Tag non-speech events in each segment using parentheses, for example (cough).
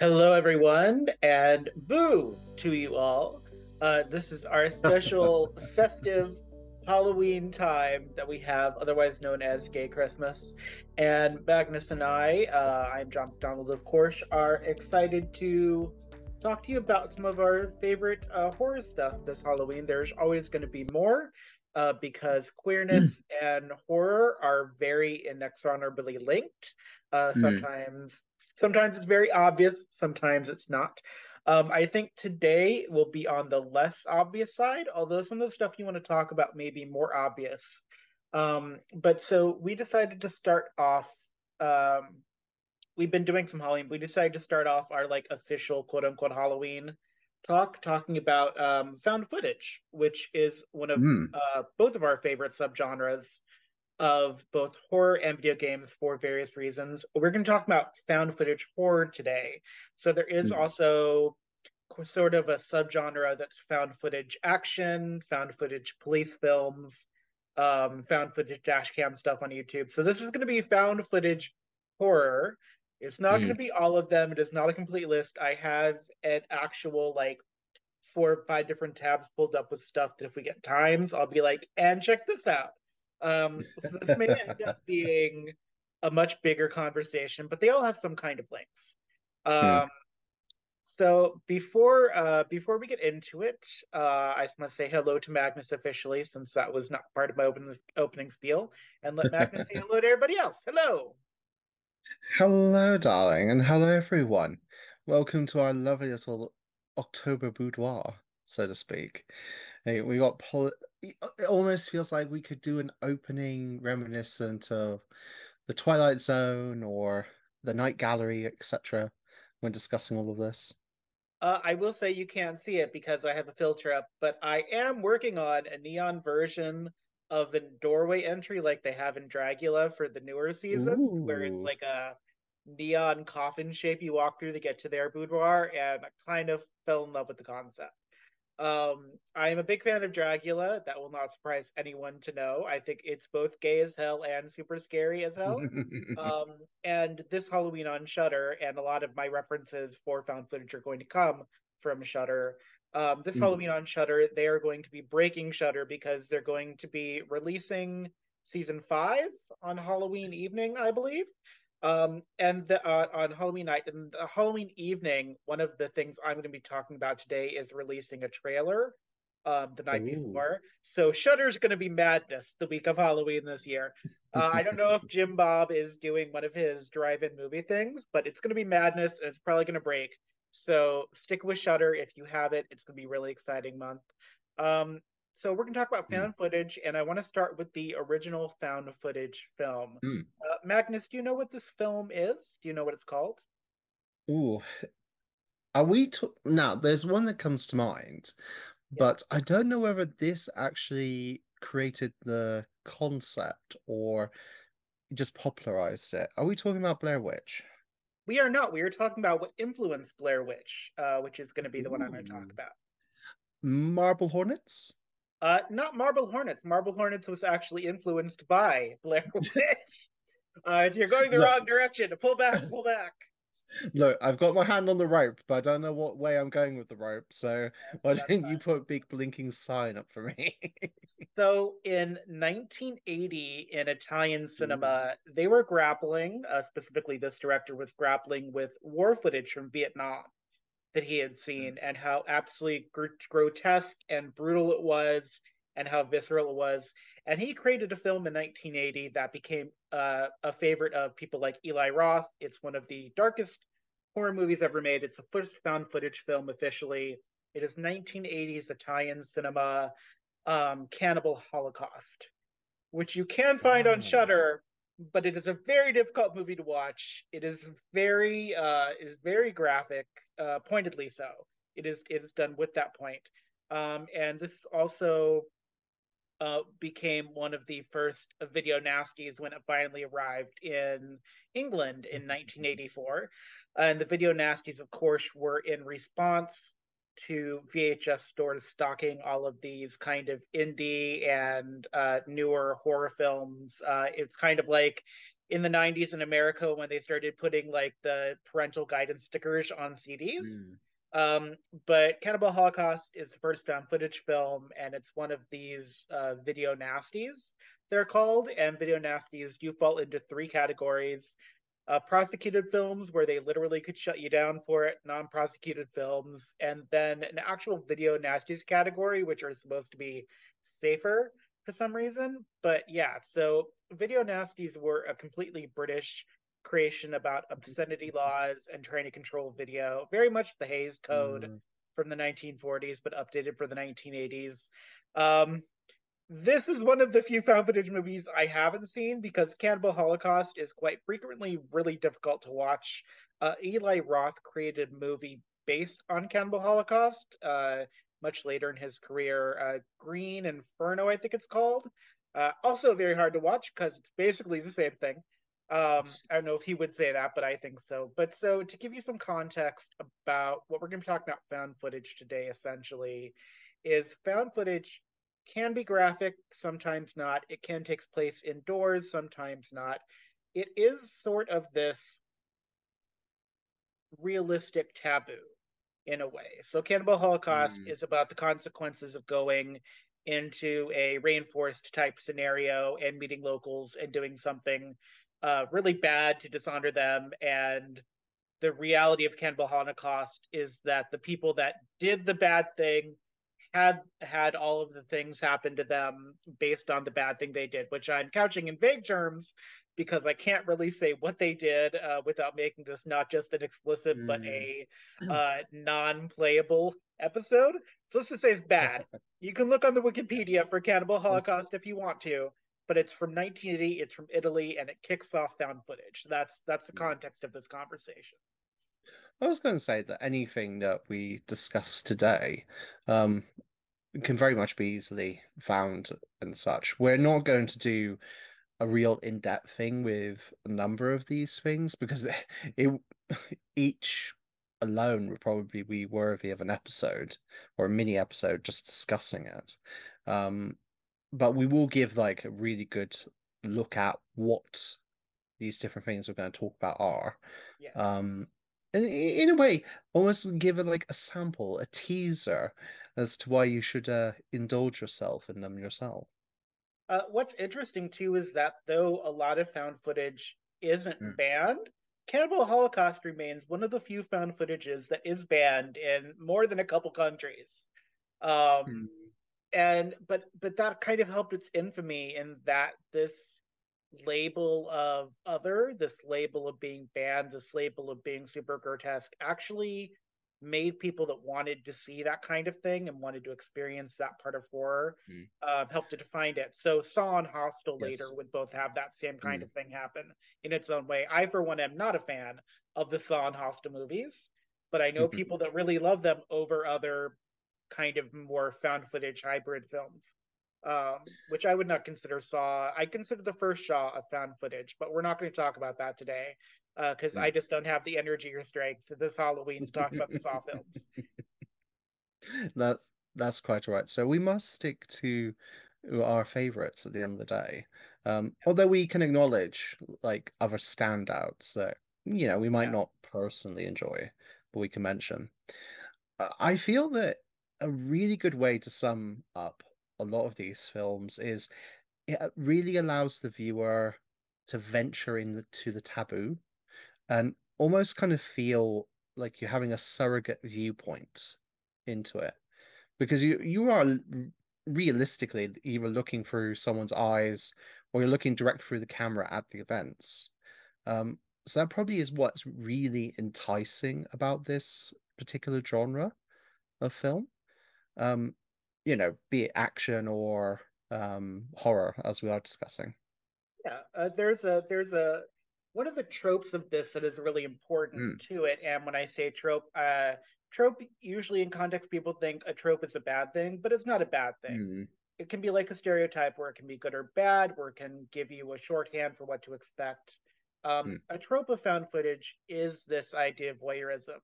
Hello, everyone, and boo to you all. Uh, this is our (laughs) special festive Halloween time that we have, otherwise known as Gay Christmas. And Magnus and I, uh, I'm John McDonald, of course, are excited to talk to you about some of our favorite uh, horror stuff this Halloween. There's always going to be more uh, because queerness and horror are very inexorably linked. Uh, Mm. sometimes, sometimes it's very obvious. Sometimes it's not. Um, I think today will be on the less obvious side, although some of the stuff you want to talk about may be more obvious. Um, but so we decided to start off. Um, we've been doing some Halloween. We decided to start off our like official quote unquote Halloween talk talking about um, found footage, which is one of Mm. uh, both of our favorite subgenres of both horror and video games for various reasons. We're going to talk about found footage horror today. So there is Mm. also sort of a subgenre that's found footage action, found footage police films, um, found footage dash cam stuff on YouTube. So this is going to be found footage horror. It's not going to Mm. be all of them. It is not a complete list. I have an actual like four or five different tabs pulled up with stuff that if we get times, I'll be like, and check this out. Um, so this may end up (laughs) being a much bigger conversation, but they all have some kind of links. Um, so before uh, before we get into it, uh, I just want to say hello to Magnus officially, since that was not part of my open, opening spiel, and let Magnus say hello to everybody else. Hello. Hello, darling, and hello, everyone. Welcome to our lovely little October boudoir, so to speak. Hey, we got pol it almost feels like we could do an opening reminiscent of the Twilight Zone or the Night Gallery, etc. when discussing all of this. Uh, I will say you can't see it because I have a filter up, but I am working on a neon version of the doorway entry like they have in Dragula for the newer seasons, where it's like a neon coffin shape you walk through to get to their boudoir, and I kind of fell in love with the concept. Um, I'm a big fan of Dragula. That will not surprise anyone to know. I think it's both gay as hell and super scary as hell. (laughs) Um, and this Halloween on Shudder, and a lot of my references for found footage are going to come from Shudder. Um, this Mm. Halloween on Shudder, they are going to be breaking Shudder because they're going to be releasing season five on Halloween evening, I believe. Um, and the, uh, on Halloween night and the Halloween evening, one of the things I'm going to be talking about today is releasing a trailer um, the night Ooh. before. So Shudder's going to be madness the week of Halloween this year. Uh, I don't know if (laughs) Jim Bob is doing one of his drive-in movie things, but it's going to be madness and it's probably going to break. So stick with Shutter if you have it. It's going to be a really exciting month. Um, so we're going to talk about Mm. found footage, and I want to start with the original found footage film. Mm. Uh, Magnus, do you know what this film is? Do you know what it's called? Ooh. Are we to now? There's one that comes to mind, but I don't know whether this actually created the concept or just popularized it. Are we talking about Blair Witch? We are not. We are talking about what influenced Blair Witch, uh, which is going to be the one I'm going to talk about. Marble Hornets? Uh, not Marble Hornets. Marble Hornets was actually influenced by Blair (laughs) Witch. Uh, you're going the Look. wrong direction. Pull back, (laughs) pull back. Look, I've got my hand on the rope, but I don't know what way I'm going with the rope. So why don't you put a big blinking sign up for me? (laughs) So in 1980, in Italian cinema, they were grappling, uh, specifically this director was grappling with war footage from Vietnam that he had seen and how absolutely gr- grotesque and brutal it was and how visceral it was. And he created a film in 1980 that became uh, a favorite of people like Eli Roth. It's one of the darkest horror movies ever made. It's the first found footage film officially. It is 1980s Italian cinema um, Cannibal Holocaust, which you can find on Shudder, but it is a very difficult movie to watch. It is very uh, is very graphic, uh, pointedly so. It is it is done with that point. Um, and this also uh, became one of the first video nasties when it finally arrived in England in 1984. And the video nasties, of course, were in response to VHS stores stocking all of these kind of indie and uh, newer horror films. Uh, it's kind of like in the 90s in America when they started putting like the parental guidance stickers on CDs. Mm. Um, but Cannibal Holocaust is the first found footage film, and it's one of these uh, video nasties, they're called. And video nasties do fall into three categories uh, prosecuted films, where they literally could shut you down for it, non prosecuted films, and then an actual video nasties category, which are supposed to be safer for some reason. But yeah, so video nasties were a completely British creation about obscenity laws and trying to control video, very much the Hays Code mm. from the 1940s, but updated for the 1980s. Um, this is one of the few found footage movies I haven't seen because Cannibal Holocaust is quite frequently really difficult to watch. Uh, Eli Roth created a movie based on Cannibal Holocaust uh, much later in his career. Uh, Green Inferno, I think it's called. Uh, also very hard to watch because it's basically the same thing. Um, I don't know if he would say that, but I think so. But so to give you some context about what we're going to be talking about found footage today, essentially, is found footage can be graphic, sometimes not. It can take place indoors, sometimes not. It is sort of this realistic taboo in a way. So Cannibal Holocaust mm. is about the consequences of going into a rainforest type scenario and meeting locals and doing something uh, really bad to dishonor them. And the reality of Cannibal Holocaust is that the people that did the bad thing had had all of the things happen to them based on the bad thing they did, which I'm couching in vague terms because I can't really say what they did uh, without making this not just an explicit mm. but a uh, non-playable episode. So let's just say it's bad. (laughs) you can look on the Wikipedia for Cannibal Holocaust if you want to, but it's from 1980. It's from Italy, and it kicks off found footage. That's that's the context of this conversation. I was going to say that anything that we discuss today um, can very much be easily found and such. We're not going to do a real in-depth thing with a number of these things because (laughs) it, it (sighs) each alone would probably be worthy of an episode or a mini episode just discussing it. Um, but we will give like a really good look at what these different things we're going to talk about are. Yeah. Um, and in a way, almost give it like a sample, a teaser as to why you should uh, indulge yourself in them yourself. Uh, what's interesting too is that though a lot of found footage isn't mm. banned, Cannibal Holocaust remains one of the few found footages that is banned in more than a couple countries. Um, mm and but but that kind of helped its infamy in that this label of other this label of being banned this label of being super grotesque actually made people that wanted to see that kind of thing and wanted to experience that part of horror mm. uh, helped to define it so saw and hostel yes. later would both have that same kind mm. of thing happen in its own way i for one am not a fan of the saw and hostel movies but i know mm-hmm. people that really love them over other kind of more found footage hybrid films, um, which I would not consider Saw. I consider the first Saw a found footage, but we're not going to talk about that today because uh, I just don't have the energy or strength this Halloween to talk about the Saw films. (laughs) That that's quite right. So we must stick to our favorites at the end of the day. Um, although we can acknowledge like other standouts that you know we might yeah. not personally enjoy, but we can mention. I feel that a really good way to sum up a lot of these films is it really allows the viewer to venture into the taboo and almost kind of feel like you're having a surrogate viewpoint into it. Because you you are realistically either looking through someone's eyes or you're looking direct through the camera at the events. Um, so that probably is what's really enticing about this particular genre of film. Um, you know, be it action or um, horror, as we are discussing. Yeah, uh, there's a there's a one of the tropes of this that is really important mm. to it. And when I say trope, uh, trope usually in context people think a trope is a bad thing, but it's not a bad thing. Mm. It can be like a stereotype where it can be good or bad, where it can give you a shorthand for what to expect. Um, mm. A trope of found footage is this idea of voyeurism.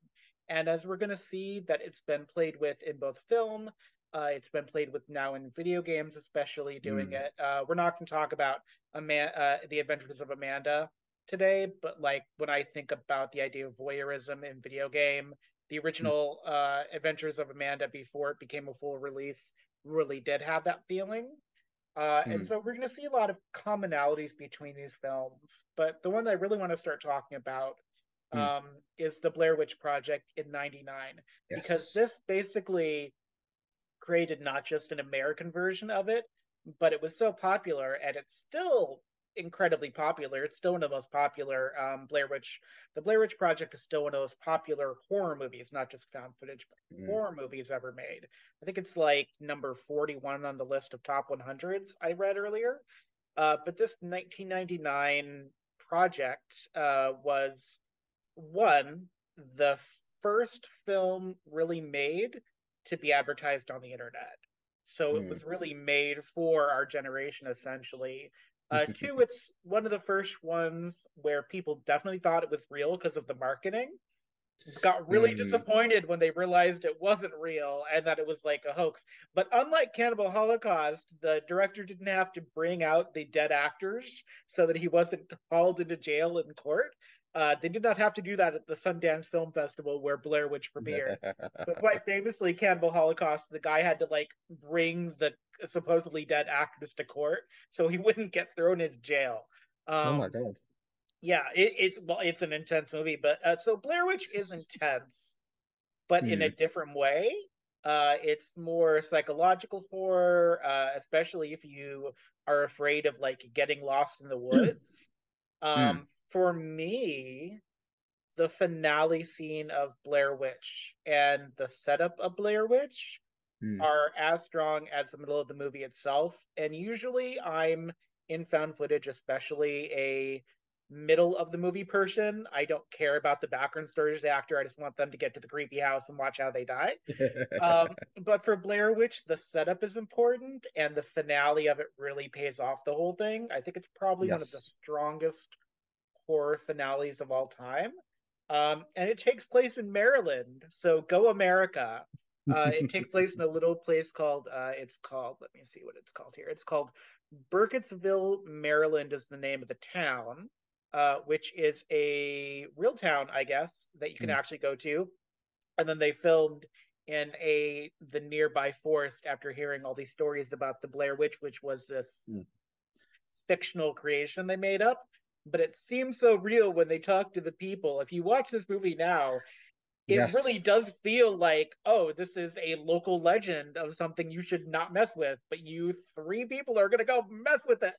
And as we're going to see that it's been played with in both film, Uh, it's been played with now in video games, especially doing Mm. it. Uh, we're not going to talk about Ama- uh, the Adventures of Amanda today, but like when I think about the idea of voyeurism in video game, the original uh, Adventures of Amanda before it became a full release really did have that feeling. Uh, and Mm. so we're going to see a lot of commonalities between these films. But the one that I really want to start talking about Mm. um, is the Blair Witch Project in '99, because this basically created not just an American version of it, but it was so popular, and it's still incredibly popular. It's still one of the most popular um, Blair Witch. The Blair Witch Project is still one of the most popular horror movies, not just found footage, but Mm. horror movies ever made. I think it's like number 41 on the list of top 100s I read earlier. Uh, but this 1999 project uh, was one, the first film really made to be advertised on the internet. So it Mm. was really made for our generation, essentially. Uh, (laughs) two, it's one of the first ones where people definitely thought it was real because of the marketing. Got really Mm. disappointed when they realized it wasn't real and that it was like a hoax. But unlike Cannibal Holocaust, the director didn't have to bring out the dead actors so that he wasn't hauled into jail in court. Uh, they did not have to do that at the Sundance Film Festival where Blair Witch premiered. (laughs) But quite famously, Cannibal Holocaust, the guy had to like bring the supposedly dead actress to court so he (laughs) wouldn't get thrown into jail. Um, oh my god. yeah, it, it well, it's an intense movie, but uh, so Blair Witch is intense, but in a different way. Uh, it's more psychological horror, uh, especially if you are afraid of like getting lost in the woods. Um, for me, the finale scene of Blair Witch and the setup of Blair Witch Mm. are as strong as the middle of the movie itself. And usually I'm in found footage, especially a middle of the movie person. I don't care about the background stories of the actor. I just want them to get to the creepy house and watch how they die. Um, (laughs) but for Blair Witch, the setup is important and the finale of it really pays off the whole thing. I think it's probably one of the strongest horror finales of all time. Um, and it takes place in Maryland. So go America. Uh, it takes place in a (laughs) little place called uh, it's called let me see what it's called here. It's called Burkittsville, Maryland is the name of the town, uh, which is a real town, I guess, that you can Mm. actually go to. And then they filmed in a the nearby forest after hearing all these stories about the Blair Witch, which was this Mm. fictional creation they made up. But it seems so real when they talk to the people. If you watch this movie now, it really does feel like, oh, this is a local legend of something you should not mess with, but you three people are gonna go mess with it.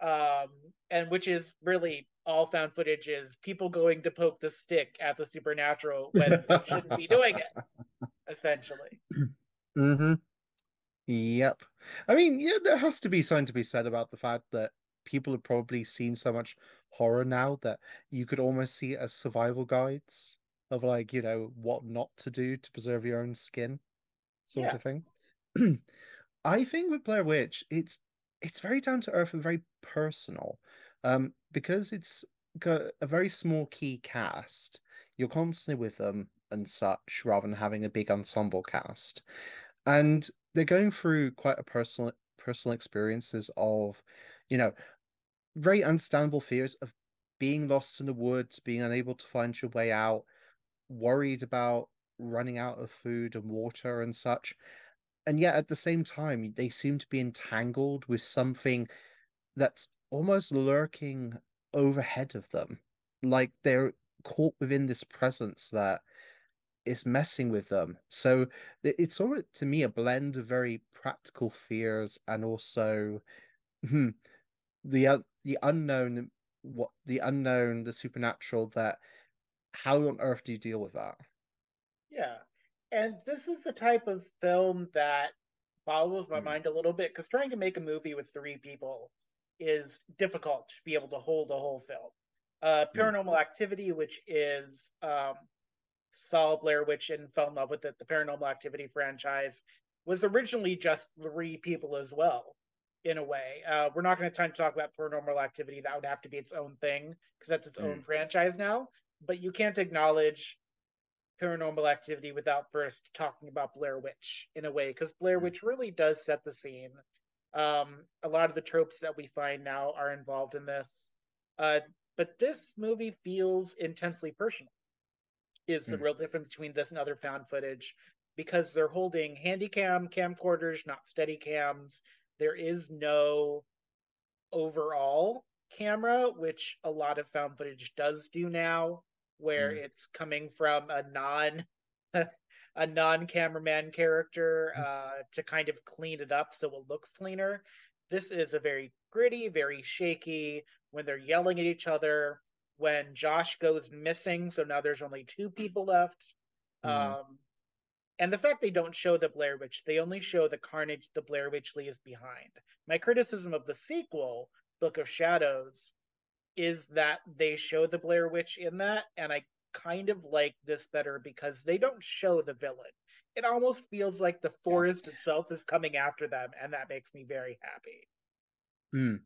Um, and which is really all found footage is people going to poke the stick at the supernatural when they shouldn't be doing it, (laughs) essentially. Mm-hmm. Yep. I mean, yeah, there has to be something to be said about the fact that people have probably seen so much horror now that you could almost see it as survival guides of like, you know, what not to do to preserve your own skin, sort Yeah. of thing. (clears throat) I think with Blair Witch, it's it's very down to earth and very personal. Um, because it's got a very small key cast, you're constantly with them and such, rather than having a big ensemble cast. And they're going through quite a personal personal experiences of, you know, very understandable fears of being lost in the woods, being unable to find your way out, worried about running out of food and water and such. And yet at the same time, they seem to be entangled with something that's almost lurking overhead of them. Like they're caught within this presence that is messing with them. So it's of to me a blend of very practical fears and also hmm, the the unknown, what the unknown, the supernatural. That how on earth do you deal with that? Yeah. And this is the type of film that boggles my Mm. mind a little bit because trying to make a movie with three people is difficult to be able to hold a whole film. Uh, Mm. Paranormal Activity, which is um, saw Blair Witch and fell in love with it, the Paranormal Activity franchise, was originally just three people as well, in a way. Uh, we're not going to time to talk about Paranormal Activity. That would have to be its own thing because that's its own Mm. franchise now. But you can't acknowledge paranormal activity without first talking about Blair Witch in a way, because Blair Witch really does set the scene. Um, a lot of the tropes that we find now are involved in this. Uh, but this movie feels intensely personal. Is the Mm. real difference between this and other found footage because they're holding handy cam camcorders, not steady cams. There is no overall camera, which a lot of found footage does do now, where Mm. it's coming from a non (laughs) a non cameraman character uh, to kind of clean it up so it looks cleaner. This is a very gritty, very shaky. When they're yelling at each other, when Josh goes missing, so now there's only two people left. Mm. Um, and the fact they don't show the Blair Witch, they only show the carnage the Blair Witch leaves behind. My criticism of the sequel, Book of Shadows, is that they show the Blair Witch in that, and I kind of like this better because they don't show the villain. It almost feels like the forest itself is coming after them, and that makes me very happy. Mm.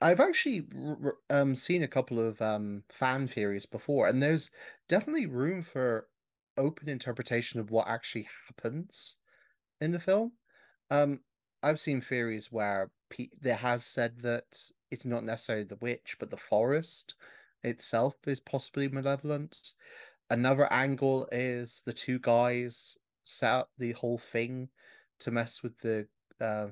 I've actually um seen a couple of um fan theories before, and there's definitely room for open interpretation of what actually happens in the film. Um, I've seen theories where pe there has said that it's not necessarily the witch, but the forest itself is possibly malevolent. Another angle is the two guys set up the whole thing to mess with the uh,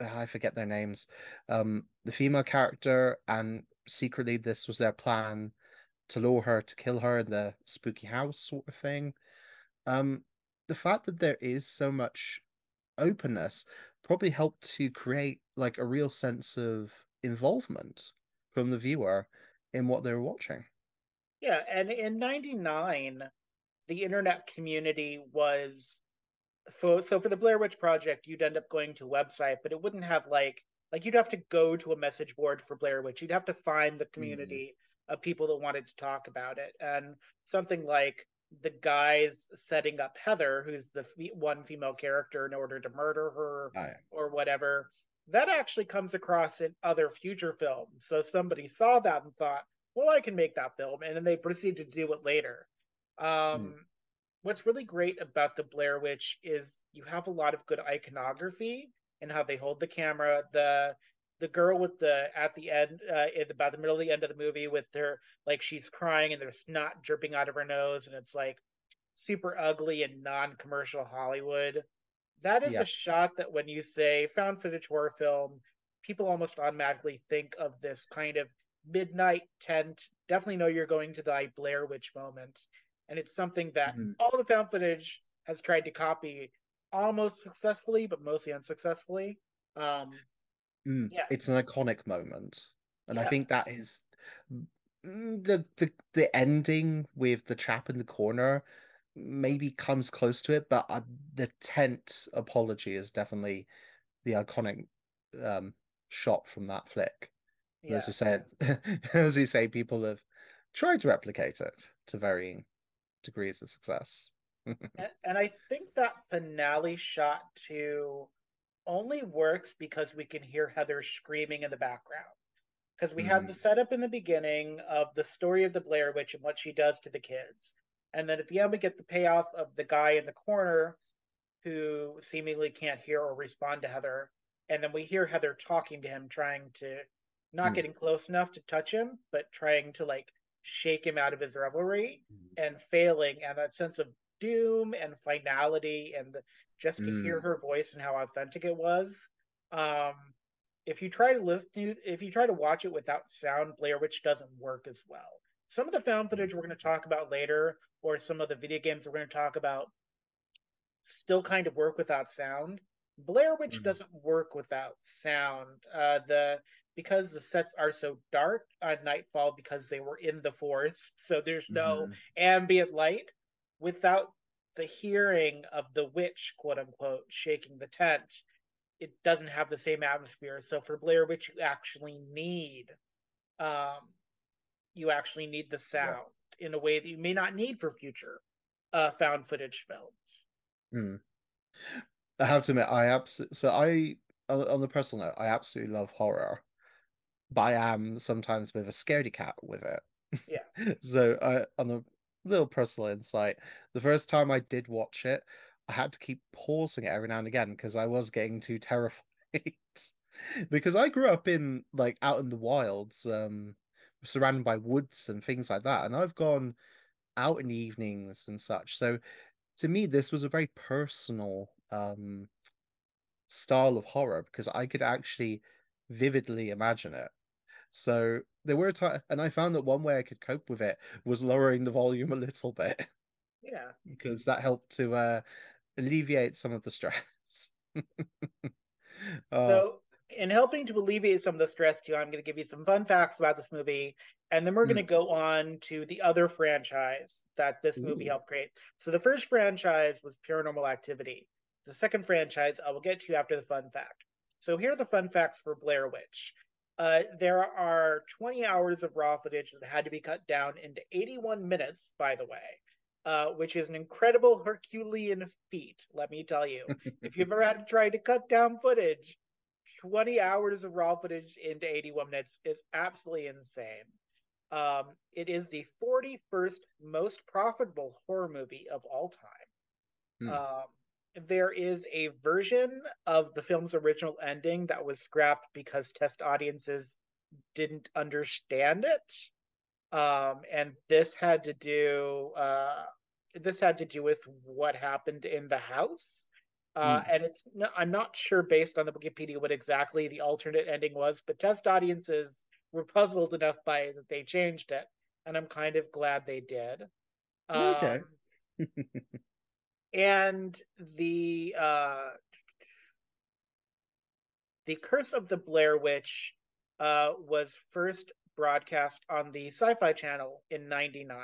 I forget their names. Um, the female character, and secretly this was their plan to lure her to kill her in the spooky house sort of thing. Um, the fact that there is so much openness probably helped to create like a real sense of involvement from the viewer in what they were watching. Yeah, and in 99, the internet community was for so for the Blair Witch Project, you'd end up going to a website, but it wouldn't have like like you'd have to go to a message board for Blair Witch. You'd have to find the community of people that wanted to talk about it, and something like the guys setting up Heather, who's the fe- one female character, in order to murder her Oh, yeah. or whatever. That actually comes across in other future films. So somebody saw that and thought, "Well, I can make that film," and then they proceeded to do it later. Um, what's really great about the Blair Witch is you have a lot of good iconography and how they hold the camera. The the girl with the at the end, uh, at about the middle of the end of the movie, with her like she's crying and there's snot dripping out of her nose, and it's like super ugly and non-commercial Hollywood. That is Yeah. a shot that when you say found footage horror film, people almost automatically think of this kind of midnight tent. Definitely know you're going to die Blair Witch moment and it's something that Mhm. all the found footage has tried to copy almost successfully but mostly unsuccessfully um Mm, yeah It's an iconic moment, and I think that is the the the ending with the chap in the corner maybe comes close to it, but uh, the tent apology is definitely the iconic um shot from that flick. Yeah As you said, (laughs) as you say, people have tried to replicate it to varying degrees of success. (laughs) and, and i think that finale shot too only works because we can hear heather screaming in the background because we had the Mm. setup in the beginning of the story of the blair witch and what she does to the kids and then at the end we get the payoff of the guy in the corner who seemingly can't hear or respond to Heather. And then we hear Heather talking to him, trying to not Hmm. getting close enough to touch him, but trying to like shake him out of his revelry and failing. And that sense of doom and finality, and the, just to hear Mm. her voice and how authentic it was. Um, if you try to listen, if you try to watch it without sound, Blair Witch doesn't work as well. Some of the found footage we're going to talk about later, or some of the video games we're going to talk about, still kind of work without sound. Blair Witch Mhm. doesn't work without sound. Uh, the because the sets are so dark on Nightfall because they were in the forest, so there's no Mhm. ambient light. Without the hearing of the witch, quote unquote, shaking the tent, it doesn't have the same atmosphere. So for Blair Witch, you actually need, um, you actually need the sound in a way that you may not need for future uh, found footage films. Mm. I have to admit, I absolutely so I on on the personal note, I absolutely love horror, but I am sometimes a bit of a scaredy cat with it. Yeah. (laughs) So I on the little personal insight. The first time I did watch it, I had to keep pausing it every now and again because I was getting too terrified. (laughs) Because I grew up in like out in the wilds, um, surrounded by woods and things like that, and I've gone out in the evenings and such. So to me, this was a very personal um style of horror because I could actually vividly imagine it. So there were times, and I found that one way I could cope with it was lowering the volume a little bit Yeah. because that helped to uh, alleviate some of the stress. (laughs) Oh, So, in helping to alleviate some of the stress to you, I'm going to give you some fun facts about this movie, and then we're going to go on to the other franchise that this movie ooh, helped create. So, the first franchise was Paranormal Activity. The second franchise I will get to after the fun fact. So, here are the fun facts for Blair Witch. Uh, there are 20 hours of raw footage that had to be cut down into 81 minutes, by the way, uh, which is an incredible Herculean feat, let me tell you. (laughs) If you've ever had to try to cut down footage, 20 hours of raw footage into 81 minutes is absolutely insane. Um, it is the 41st most profitable horror movie of all time. mm, Um, there is a version of the film's original ending that was scrapped because test audiences didn't understand it. Um, and this had to do uh, this had to do with what happened in the house. Uh, mm. and it's no, I'm not sure based on the Wikipedia what exactly the alternate ending was, but test audiences were puzzled enough by it that they changed it, and I'm kind of glad they did. Um, Okay. and the uh, the Curse of the Blair Witch uh, was first broadcast on the Sci-Fi Channel in '99.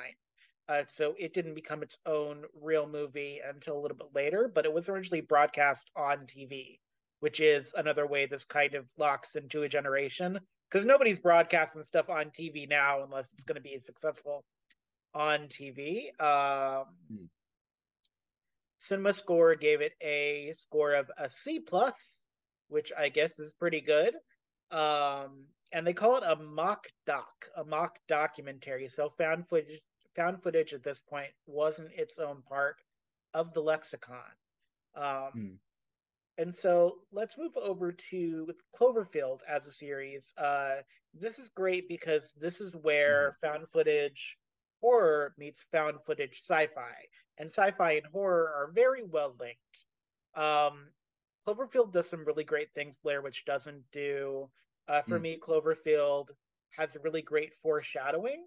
Uh, so it didn't become its own real movie until a little bit later, but it was originally broadcast on TV, which is another way this kind of locks into a generation because nobody's broadcasting stuff on TV now unless it's going to be successful on TV. Um, Mm, Cinema Score gave it a score of a C plus, which I guess is pretty good. Um, and they call it a mock doc, a mock documentary. So found footage, found footage at this point wasn't its own part of the lexicon. Um, mm, and so let's move over to Cloverfield as a series. Uh, this is great because this is mm, where found footage horror meets found footage sci-fi, and sci-fi and horror are very well linked. Um, Cloverfield does some really great things Blair Witch doesn't do. Uh, for mm, me, Cloverfield has really great foreshadowing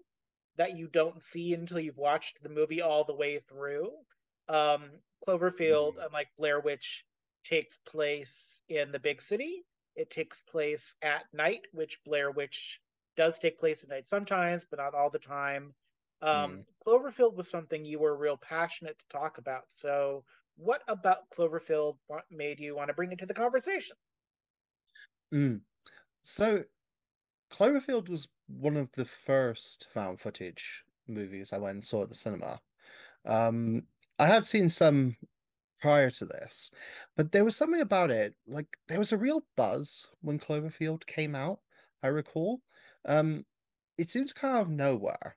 that you don't see until you've watched the movie all the way through. Um, Cloverfield, mm, unlike Blair Witch, takes place in the big city. It takes place at night, which Blair Witch does take place at night sometimes, but not all the time. Um, mm, Cloverfield was something you were real passionate to talk about. So, what about Cloverfield made you want to bring it to the conversation? mm. So Cloverfield was one of the first found footage movies I went and saw at the cinema. Um, I had seen some prior to this, but there was something about it, like there was a real buzz when Cloverfield came out, I recall. Um, it seemed to of nowhere,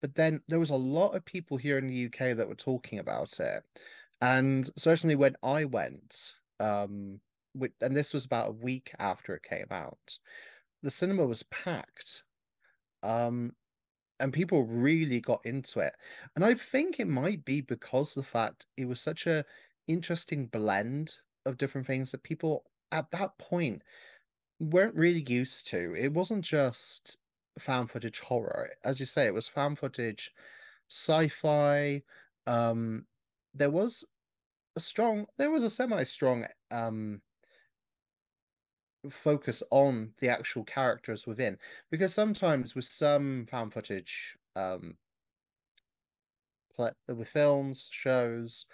but then there was a lot of people here in the UK that were talking about it. And certainly when I went, um, and this was about a week after it came out, the cinema was packed. Um, and people really got into it. And I think it might be because the fact it was such a interesting blend of different things that people at that point weren't really used to. It wasn't just found footage horror. As you say, it was found footage sci-fi. Um, there was a strong, there was a semi-strong um focus on the actual characters within, because sometimes with some fan footage um with films, shows,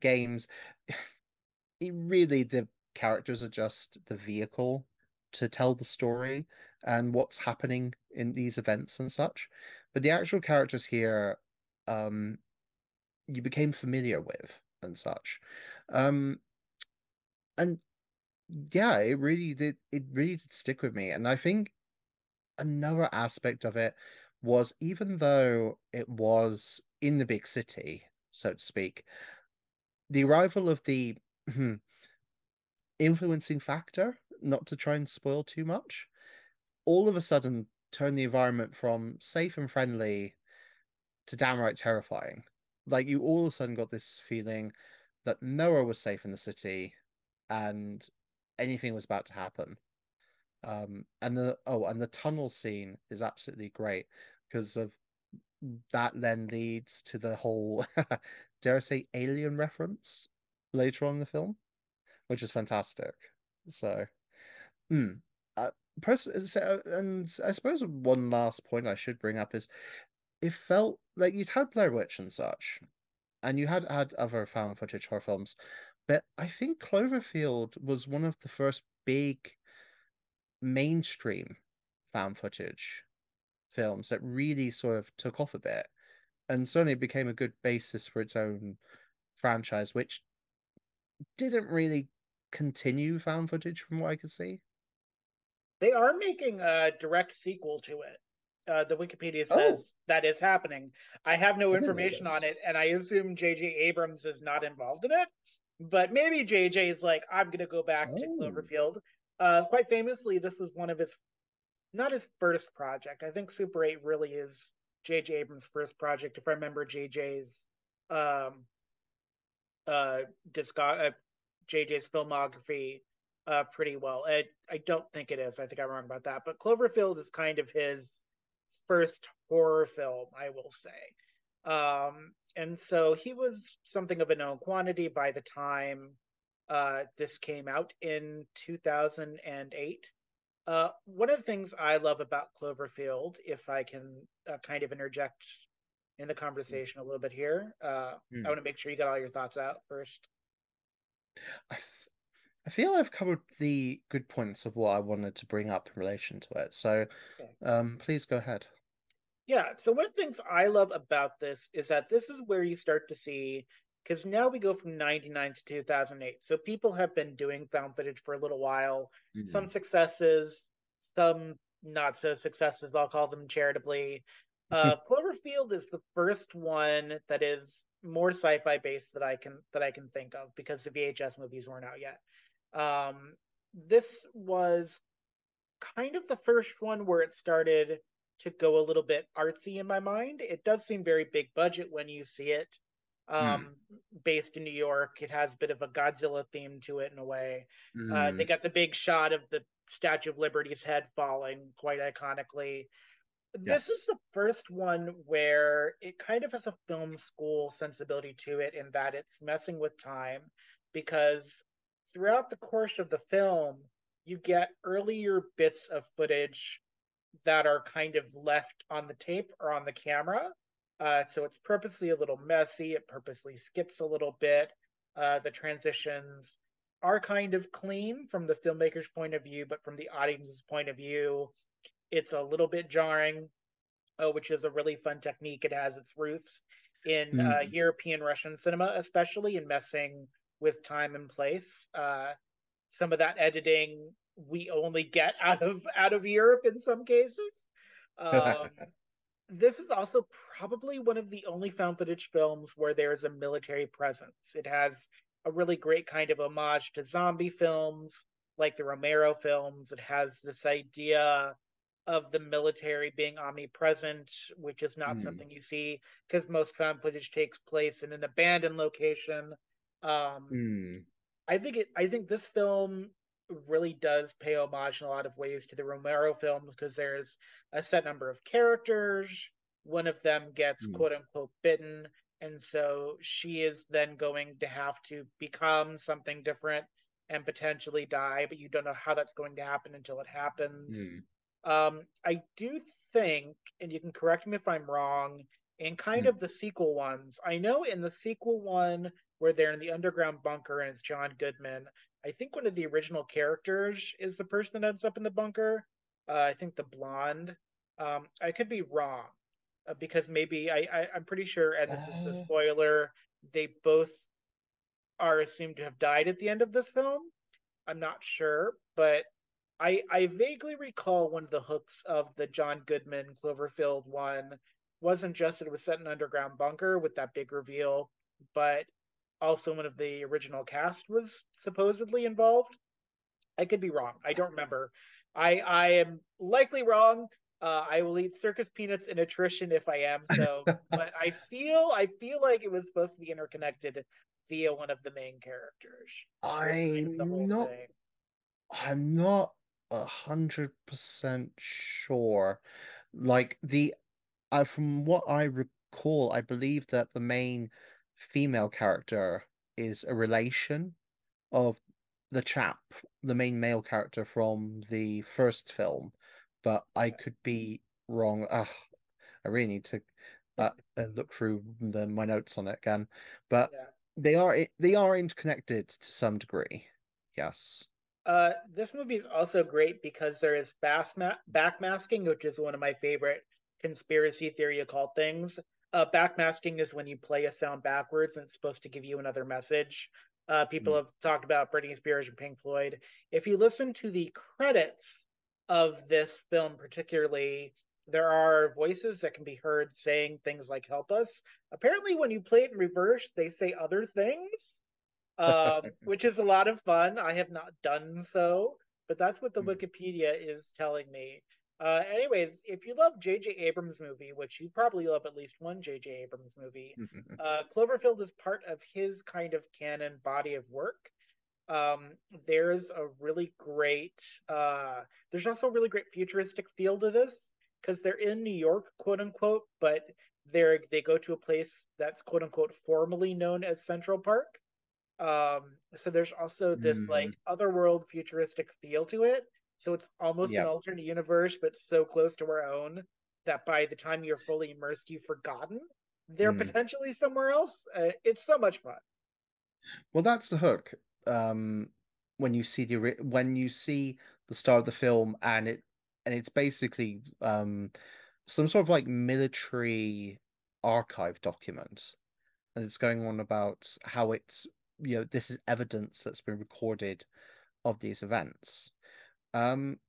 games, (sighs) it really the characters are just the vehicle to tell the story and what's happening in these events and such. But the actual characters here, um, you became familiar with and such. Um, and yeah, it really did, it really did stick with me. And I think another aspect of it was even though it was in the big city, so to speak, the arrival of the (clears throat) influencing factor, not to try and spoil too much, all of a sudden turn the environment from safe and friendly to downright terrifying. Like you all of a sudden got this feeling that nowhere was safe in the city and anything was about to happen. Um, and the oh, and the tunnel scene is absolutely great because of that then leads to the whole (laughs) dare I say alien reference later on in the film, which is fantastic. So, hmm. Uh, pers- and I suppose one last point I should bring up is it felt like you'd had Blair Witch and such, and you had had other found footage horror films, but I think Cloverfield was one of the first big mainstream found footage films that really sort of took off a bit and certainly became a good basis for its own franchise, which didn't really continue found footage from what I could see. They are making a direct sequel to it. Uh, the Wikipedia says oh. that is happening. I have no information on it, and I assume J.J. Abrams is not involved in it. But maybe J.J. is like, I'm going to go back oh. to Cloverfield. Uh, quite famously, this was one of his, not his first project. I think Super 8 really is J.J. Abrams' first project. If I remember J.J.'s um, uh, disco- uh, J.J.'s filmography uh, pretty well. I, I don't think it is. I think I'm wrong about that. But Cloverfield is kind of his first horror film, I will say. Um, and so he was something of a known quantity by the time uh, this came out in 2008. Uh, one of the things I love about Cloverfield, if I can uh, kind of interject in the conversation a little bit here, uh, mm. I want to make sure you got all your thoughts out first. I, f- I feel I've covered the good points of what I wanted to bring up in relation to it. So okay. um, please go ahead. Yeah. So one of the things I love about this is that this is where you start to see because now we go from 99 to 2008 so people have been doing found footage for a little while mm-hmm. some successes some not so successes i'll call them charitably uh, (laughs) cloverfield is the first one that is more sci-fi based that i can that i can think of because the vhs movies weren't out yet um, this was kind of the first one where it started to go a little bit artsy in my mind it does seem very big budget when you see it um, mm. based in New York. It has a bit of a Godzilla theme to it in a way. Mm. Uh, they hmm. got the big shot of the Statue of Liberty's head falling quite iconically. This yes. is the first one where it kind of has a film school sensibility to it in that it's messing with time because throughout the course of the film, you get earlier bits of footage that are kind of left on the tape or on the camera uh, so it's purposely a little messy. It purposely skips a little bit. Uh, the transitions are kind of clean from the filmmaker's point of view, but from the audience's point of view, it's a little bit jarring, uh, which is a really fun technique. It has its roots in mm. European Russian cinema, especially in messing with time and place. Uh, some of that editing we only get out of out of Europe in some cases. Um, (laughs) this is also probably one of the only found footage films where there is a military presence. It has a really great kind of homage to zombie films like the Romero films. It has this idea of the military being omnipresent, which is not mm. something you see because most found footage takes place in an abandoned location. Um, mm. I think it. I think this film really does pay homage in a lot of ways to the Romero films because there's a set number of characters. One of them gets mm. quote unquote bitten, and so she is then going to have to become something different and potentially die, but you don't know how that's going to happen until it happens. Mm. Um, I do think, and you can correct me if I'm wrong, in kind mm. of the sequel ones, I know in the sequel one where they're in the underground bunker and it's John Goodman, I think one of the original characters is the person that ends up in the bunker. Uh, I think the blonde. Um, I could be wrong uh, because maybe I, I am pretty sure, and this uh... is a uh. spoiler. They both are assumed to have died at the end of this film. I'm not sure, but I I vaguely recall one of the hooks of the John Goodman Cloverfield one wasn't just that it was set in an underground bunker with that big reveal, but also one of the original cast was supposedly involved. I could be wrong. I don't remember. I I am likely wrong. Uh, I will eat circus peanuts and attrition if I am so. (laughs) but I feel I feel like it was supposed to be interconnected via one of the main characters. I'm not. Thing. I'm not a hundred percent sure. Like the, uh, from what I recall, I believe that the main female character is a relation of the chap, the main male character from the first film, but I could be wrong. Ugh, I really need to uh, uh, look through the, my notes on it again. But yeah. they are they are interconnected to some degree. Yes. Uh, this movie is also great because there is backmasking, which is one of my favorite conspiracy theory occult things. Uh, backmasking is when you play a sound backwards and it's supposed to give you another message. Uh, people mm. have talked about Britney Spears and Pink Floyd. If you listen to the credits of this film, particularly, there are voices that can be heard saying things like "help us." Apparently, when you play it in reverse, they say other things, um, (laughs) which is a lot of fun. I have not done so, but that's what the mm. Wikipedia is telling me. Uh, anyways, if you love J.J. Abrams' movie, which you probably love at least one J.J. Abrams movie, (laughs) uh, Cloverfield is part of his kind of canon body of work. Um, there's a really great, uh, there's also a really great futuristic feel to this because they're in New York, quote unquote, but they're they go to a place that's quote unquote formally known as Central Park. Um, so there's also this mm. like otherworld futuristic feel to it so it's almost yep. an alternate universe, but so close to our own that by the time you're fully immersed, you've forgotten they're mm. potentially somewhere else. Uh, it's so much fun. Well, that's the hook. Um, when you see the when you see the start of the film, and it and it's basically um, some sort of like military archive document, and it's going on about how it's you know this is evidence that's been recorded of these events um,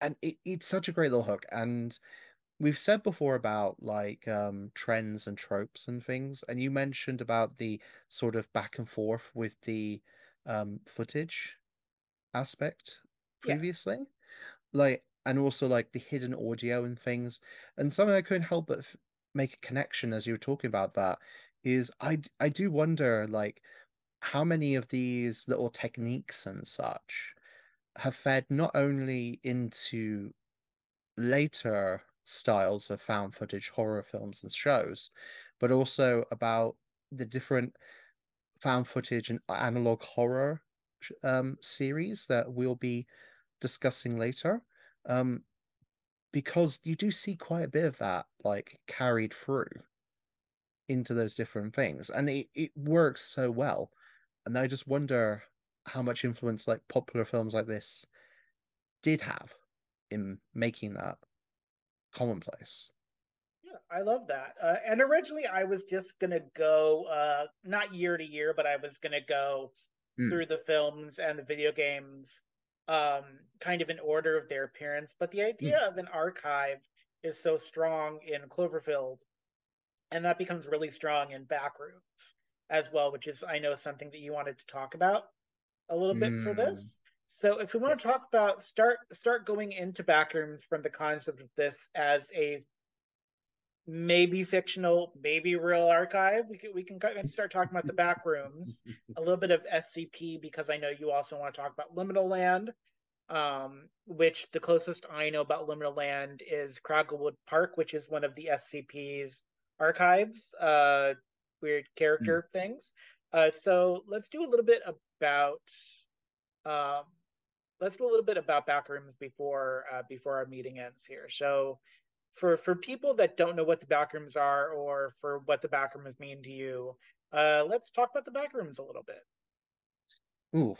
and it, it's such a great little hook. And we've said before about like um, trends and tropes and things, and you mentioned about the sort of back and forth with the um, footage aspect previously, yeah. like, and also like the hidden audio and things. And something I couldn't help but f- make a connection as you were talking about that is I I do wonder like how many of these little techniques and such have fed not only into later styles of found footage horror films and shows, but also about the different found footage and analog horror um, series that we'll be discussing later. Um, because you do see quite a bit of that like carried through into those different things, and it, it works so well. And I just wonder how much influence like popular films like this did have in making that commonplace. Yeah, I love that. Uh, and originally, I was just gonna go uh, not year to year, but I was gonna go mm. through the films and the video games, um, kind of in order of their appearance. But the hmm. idea mm. of an archive is so strong in Cloverfield, and that becomes really strong in Backrooms as well, which is I know something that you wanted to talk about a little bit mm. for this. Mm. So if we want yes. to talk about start start going into backrooms from the concept of this as a maybe fictional, maybe real archive, we can we can start talking about the backrooms, (laughs) a little bit of SCP because I know you also want to talk about Liminal Land, um, which the closest I know about Liminal Land is Kragglewood Park, which is one of the SCP's archives, uh, weird character mm. things. Uh, so let's do a little bit about um, let's do a little bit about backrooms before uh, before our meeting ends here. So for for people that don't know what the backrooms are or for what the backrooms mean to you, uh, let's talk about the backrooms a little bit. Ooh,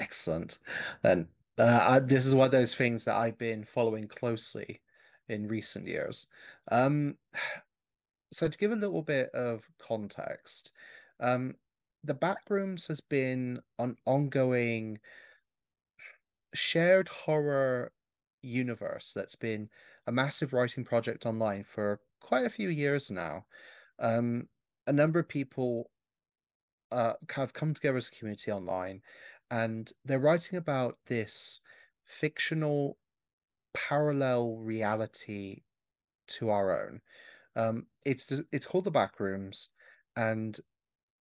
excellent. Then uh, I, this is one of those things that I've been following closely in recent years. Um, (sighs) so to give a little bit of context, um, the Backrooms has been an ongoing shared horror universe that's been a massive writing project online for quite a few years now, um, a number of people uh, have come together as a community online, and they're writing about this fictional parallel reality to our own. Um, it's it's called the Backrooms, and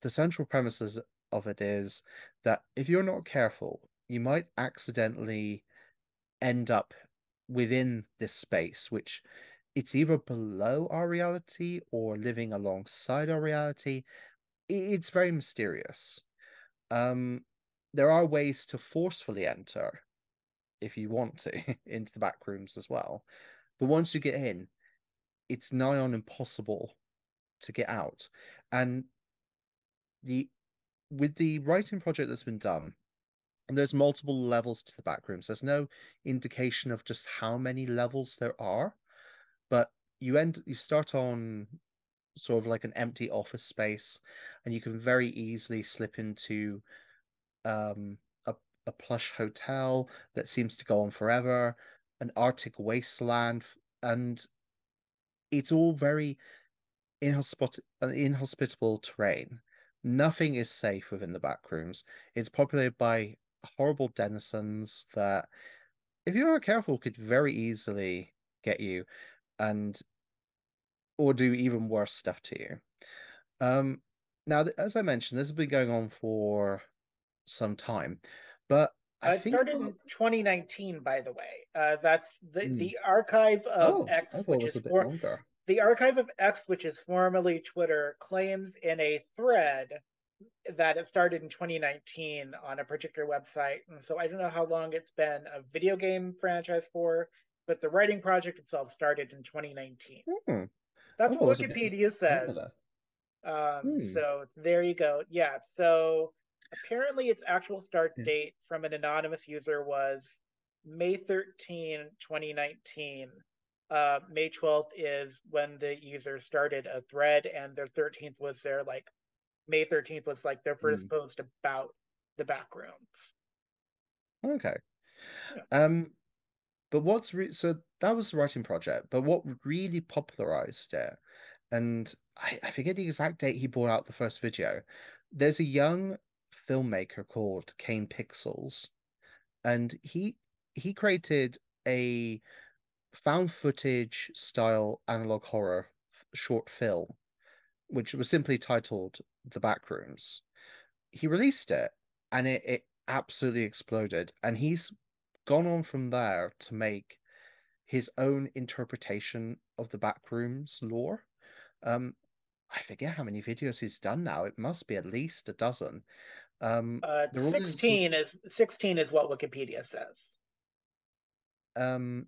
the central premises of it is that if you're not careful, you might accidentally end up within this space, which it's either below our reality or living alongside our reality. It's very mysterious. Um, there are ways to forcefully enter if you want to (laughs) into the back rooms as well. But once you get in, it's nigh on impossible to get out. And the with the writing project that's been done, and there's multiple levels to the back rooms. There's no indication of just how many levels there are, but you end you start on sort of like an empty office space, and you can very easily slip into um, a a plush hotel that seems to go on forever, an Arctic wasteland, and it's all very inhospit- inhospitable terrain. Nothing is safe within the back rooms. It's populated by horrible denizens that, if you're not careful, could very easily get you and or do even worse stuff to you. Um, now, as I mentioned, this has been going on for some time, but I uh, it think started in 2019, by the way. Uh, that's the mm. the archive of oh, X, which is for longer. The archive of X, which is formerly Twitter, claims in a thread that it started in 2019 on a particular website. And so I don't know how long it's been a video game franchise for, but the writing project itself started in 2019. Hmm. That's oh, what Wikipedia says. Um, hmm. So there you go. Yeah. So apparently, its actual start yeah. date from an anonymous user was May 13, 2019. Uh, May 12th is when the user started a thread, and their 13th was their like May 13th was like their first mm. post about the backrooms. Okay. Yeah. Um, but what's re- so that was the writing project, but what really popularized it, and I, I forget the exact date he brought out the first video. There's a young filmmaker called Kane Pixels, and he he created a found footage style analog horror short film, which was simply titled The Backrooms. He released it, and it, it absolutely exploded. And he's gone on from there to make his own interpretation of the backrooms lore. Um, I forget how many videos he's done now. It must be at least a dozen. Um, uh, sixteen is sixteen is what Wikipedia says. Um,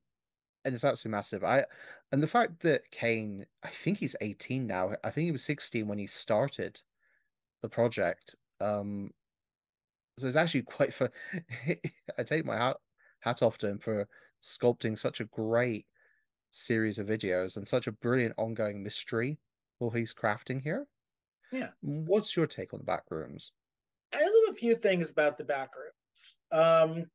and it's absolutely massive. I and the fact that Kane, I think he's eighteen now. I think he was sixteen when he started the project. Um, so it's actually quite fun. (laughs) I take my hat hat off to him for sculpting such a great series of videos and such a brilliant ongoing mystery what he's crafting here. Yeah. What's your take on the back rooms? I have a few things about the back rooms. Um,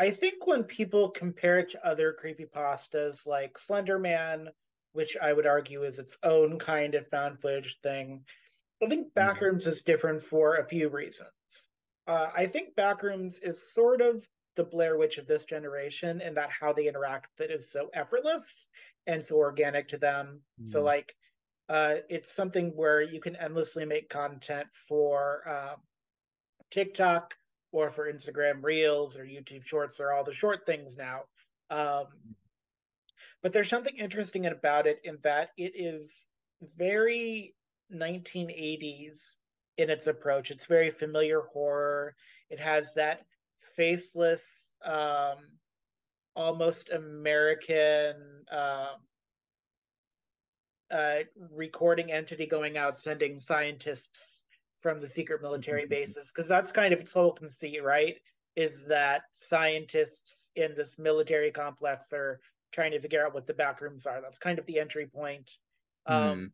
I think when people compare it to other creepy pastas like Slenderman, which I would argue is its own kind of found footage thing, I think mm-hmm. Backrooms mm-hmm. is different for a few reasons. Uh, I think Backrooms is sort of the Blair Witch of this generation in that how they interact with it is so effortless and so organic to them. Mm. So like uh, it's something where you can endlessly make content for uh, TikTok or for Instagram Reels or YouTube Shorts or all the short things now. Um, but there's something interesting about it in that it is very 1980s in its approach. It's very familiar horror. It has that faceless, um, almost American uh, uh, recording entity going out sending scientists from the secret military mm-hmm. bases because that's kind of its whole conceit, right? Is that scientists in this military complex are trying to figure out what the back rooms are. That's kind of the entry point. Um, mm.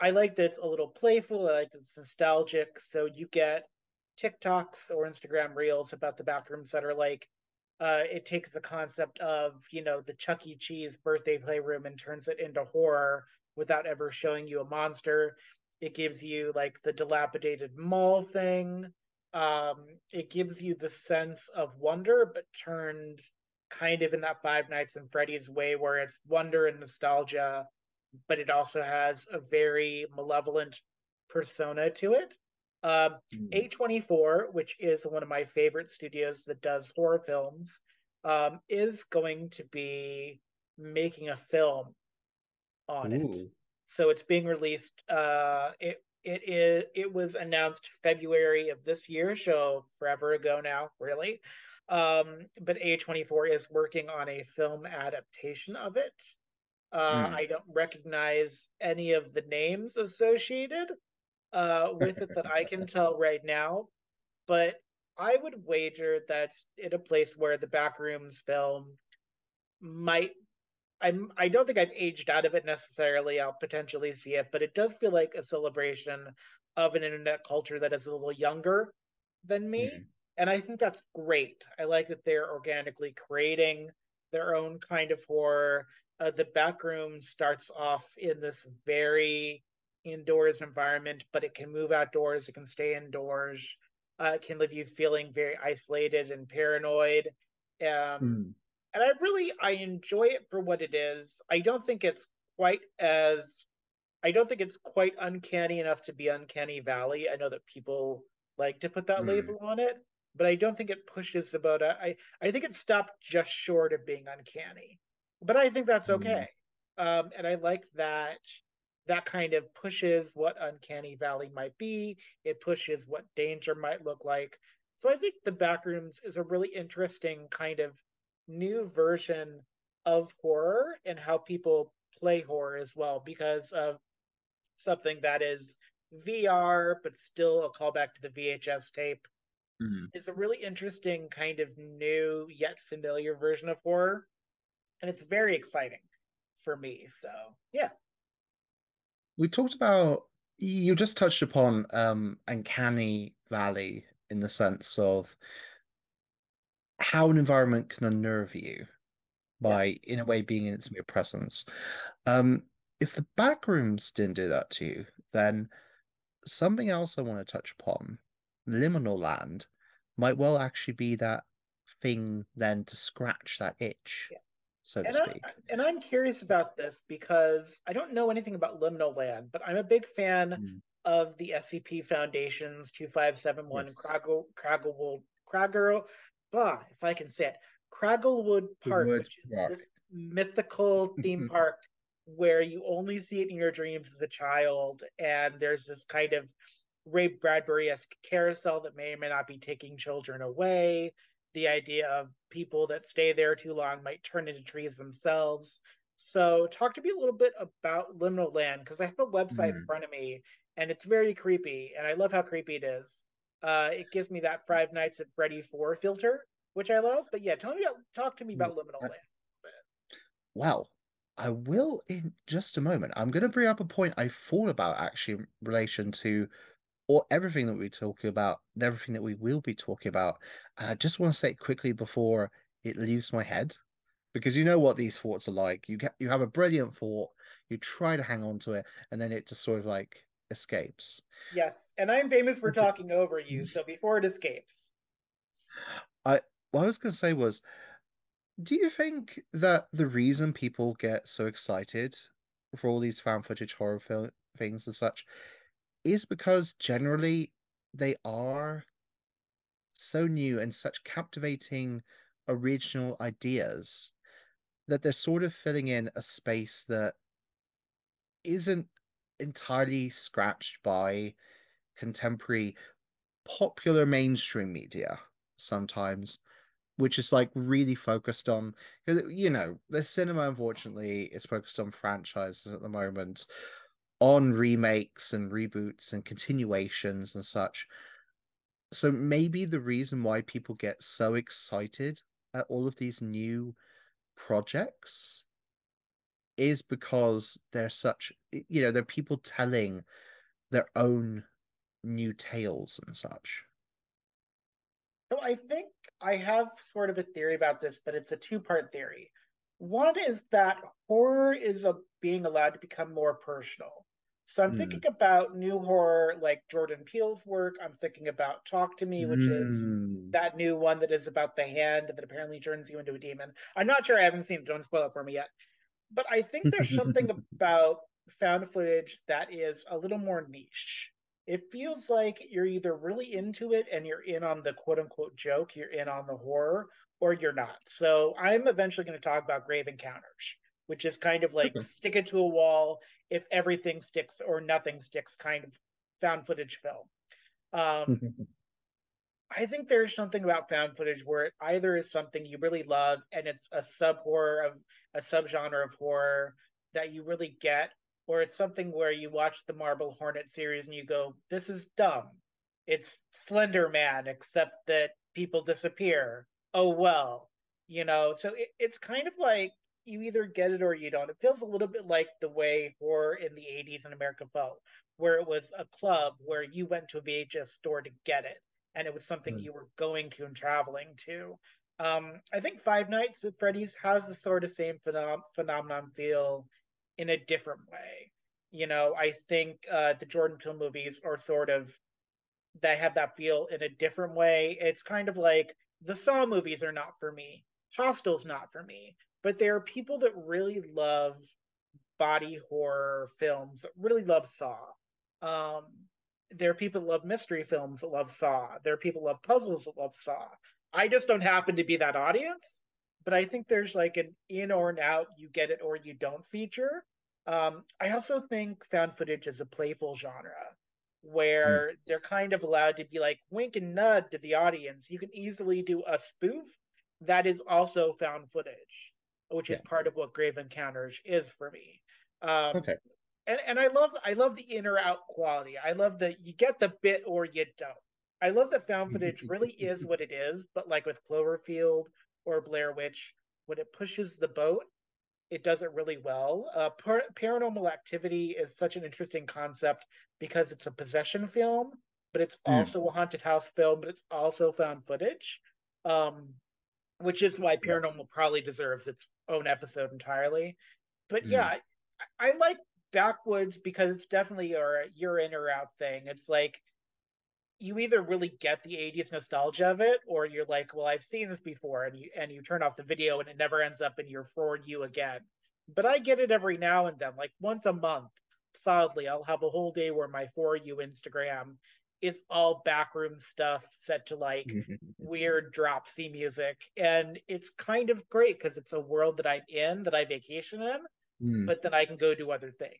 I like that it's a little playful. I like that it's nostalgic. So you get TikToks or Instagram reels about the backrooms that are like, uh, it takes the concept of, you know, the Chuck E. Cheese birthday playroom and turns it into horror without ever showing you a monster. It gives you like the dilapidated mall thing. Um, it gives you the sense of wonder, but turned kind of in that Five Nights at Freddy's way, where it's wonder and nostalgia, but it also has a very malevolent persona to it. Um, mm. A24, which is one of my favorite studios that does horror films, um, is going to be making a film on Ooh. it. So it's being released. Uh, it it is it was announced February of this year, so forever ago now, really. Um, but A24 is working on a film adaptation of it. Uh, mm. I don't recognize any of the names associated uh, with it that I can (laughs) tell right now, but I would wager that in a place where the Backrooms film might I'm I don't think I've aged out of it necessarily. I'll potentially see it, but it does feel like a celebration of an internet culture that is a little younger than me. Mm-hmm. And I think that's great. I like that they're organically creating their own kind of horror. Uh, the back room starts off in this very indoors environment, but it can move outdoors, it can stay indoors, uh, it can leave you feeling very isolated and paranoid. Um, mm and I really I enjoy it for what it is. I don't think it's quite as I don't think it's quite uncanny enough to be uncanny valley. I know that people like to put that mm. label on it, but I don't think it pushes about a, I I think it stopped just short of being uncanny. But I think that's okay. Mm. Um, and I like that that kind of pushes what uncanny valley might be. It pushes what danger might look like. So I think the backrooms is a really interesting kind of new version of horror and how people play horror as well because of something that is VR but still a callback to the VHS tape. Mm-hmm. It's a really interesting kind of new yet familiar version of horror and it's very exciting for me. So, yeah. We talked about you just touched upon um uncanny valley in the sense of how an environment can unnerve you by, yeah. in a way, being in its mere presence. Um, if the back rooms didn't do that to you, then something else I want to touch upon, liminal land, might well actually be that thing then to scratch that itch, yeah. so to speak. I, and I'm curious about this because I don't know anything about liminal land, but I'm a big fan mm. of the SCP Foundation's 2571 yes. Craggle, Craggle, ah, if I can say it, Cragglewood Park, which is Park. this mythical theme (laughs) park where you only see it in your dreams as a child, and there's this kind of Ray Bradbury esque carousel that may or may not be taking children away. The idea of people that stay there too long might turn into trees themselves. So, talk to me a little bit about Liminal Land because I have a website mm. in front of me and it's very creepy, and I love how creepy it is. Uh, it gives me that Five Nights at Freddy 4 filter, which I love. But yeah, tell me about, talk to me about Liminal Land. Well, I will in just a moment. I'm going to bring up a point I thought about actually in relation to or everything that we're talking about and everything that we will be talking about. And I just want to say it quickly before it leaves my head, because you know what these thoughts are like. You get you have a brilliant thought, you try to hang on to it, and then it just sort of like escapes. Yes, and I'm famous for talking over you, so before it escapes. I what I was going to say was, do you think that the reason people get so excited for all these fan footage horror film things and such is because generally they are so new and such captivating original ideas that they're sort of filling in a space that isn't entirely scratched by contemporary popular mainstream media sometimes which is like really focused on because you know the cinema unfortunately is focused on franchises at the moment on remakes and reboots and continuations and such. So maybe the reason why people get so excited at all of these new projects is because they're such you know they're people telling their own new tales and such so i think i have sort of a theory about this but it's a two part theory One is that horror is a, being allowed to become more personal. So I'm mm. thinking about new horror like Jordan Peele's work. I'm thinking about Talk to Me, which mm. is hmm. that new one that is about the hand that apparently turns you into a demon. I'm not sure I haven't seen it. Don't spoil it for me yet. But I think there's something (laughs) about found footage that is a little more niche. It feels like you're either really into it and you're in on the quote unquote joke, you're in on the horror, or you're not. So I'm eventually going to talk about Grave Encounters, which is kind of like okay. stick it to a wall if everything sticks or nothing sticks kind of found footage film. Um, (laughs) I think there's something about found footage where it either is something you really love and it's a sub horror of a subgenre of horror that you really get, or it's something where you watch the Marble Hornet series and you go, "This is dumb." It's Slender Man, except that people disappear. Oh well, you know. So it, it's kind of like you either get it or you don't. It feels a little bit like the way horror in the 80s in America felt, where it was a club where you went to a VHS store to get it, and it was something mm. you were going to and traveling to. Um, I think Five Nights at Freddy's has the sort of same phenom- phenomenon feel in a different way. You know, I think uh, the Jordan Peele movies are sort of they have that feel in a different way. It's kind of like the Saw movies are not for me. Hostel's not for me but there are people that really love body horror films, really love Saw. Um, there are people that love mystery films that love Saw. There are people that love puzzles that love Saw. I just don't happen to be that audience, but I think there's like an in or an out, you get it or you don't feature. Um, I also think found footage is a playful genre where mm. they're kind of allowed to be like wink and nod to the audience. You can easily do a spoof that is also found footage which yeah. is part of what Grave Encounters is for me. Um, okay. And and I love I love the in or out quality. I love that you get the bit or you don't. I love that found footage really is what it is, but like with Cloverfield or Blair Witch, when it pushes the boat, it does it really well. Uh, par- paranormal activity is such an interesting concept because it's a possession film, but it's mm. also a haunted house film, but it's also found footage. Um, which is why paranormal yes. probably deserves its own episode entirely. But mm. yeah, I, I, like backrooms because it's definitely a you're in or out thing. It's like you either really get the 80s nostalgia of it or you're like well i've seen this before and you and you turn off the video and it never ends up in your for you again but i get it every now and then like once a month solidly i'll have a whole day where my for you instagram is all backroom stuff set to like (laughs) weird drop C music. And it's kind of great because it's a world that I'm in, that I vacation in, mm. but then I can go do other things.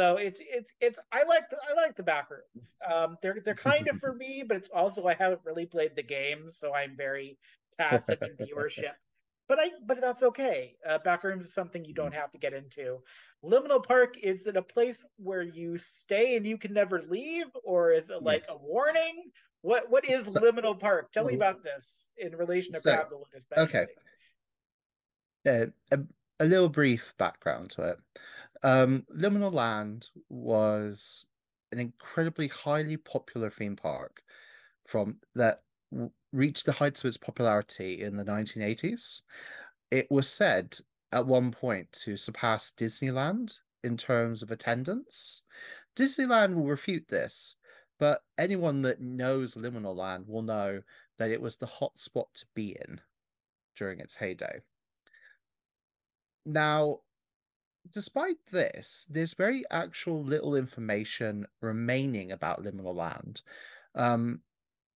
So it's it's it's I like the, I like the backrooms. Um, they're they're kind of for (laughs) me, but it's also I haven't really played the game, so I'm very passive in viewership (laughs) but I but that's okay. Uh, backrooms is something you don't mm-hmm. have to get into. Liminal Park is it a place where you stay and you can never leave, or is it like yes. a warning? What what is so, Liminal Park? Tell me about this in relation to so, Grapplewood, especially. Okay. Yeah, a, a little brief background to it. Um, Liminal Land was an incredibly highly popular theme park from that reached the heights of its popularity in the 1980s. It was said at one point to surpass Disneyland in terms of attendance. Disneyland will refute this, but anyone that knows Liminal Land will know that it was the hot spot to be in during its heyday. Now, despite this, there's very actual little information remaining about Liminal Land. Um,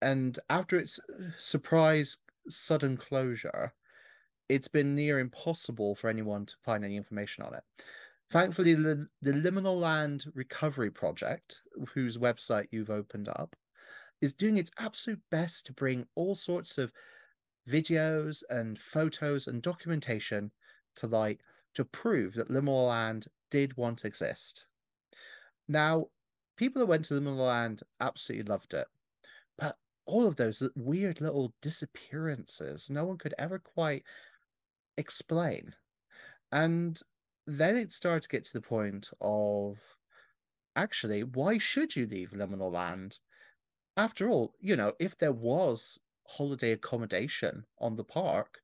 and after its surprise sudden closure, it's been near impossible for anyone to find any information on it. Thankfully, the, the Liminal Land Recovery Project, whose website you've opened up, is doing its absolute best to bring all sorts of videos and photos and documentation to light to prove that Liminal Land did once exist. Now, people that went to Liminal Land absolutely loved it, but all of those weird little disappearances no one could ever quite explain. And then it started to get to the point of actually, why should you leave Liminal Land? After all, you know, if there was holiday accommodation on the park,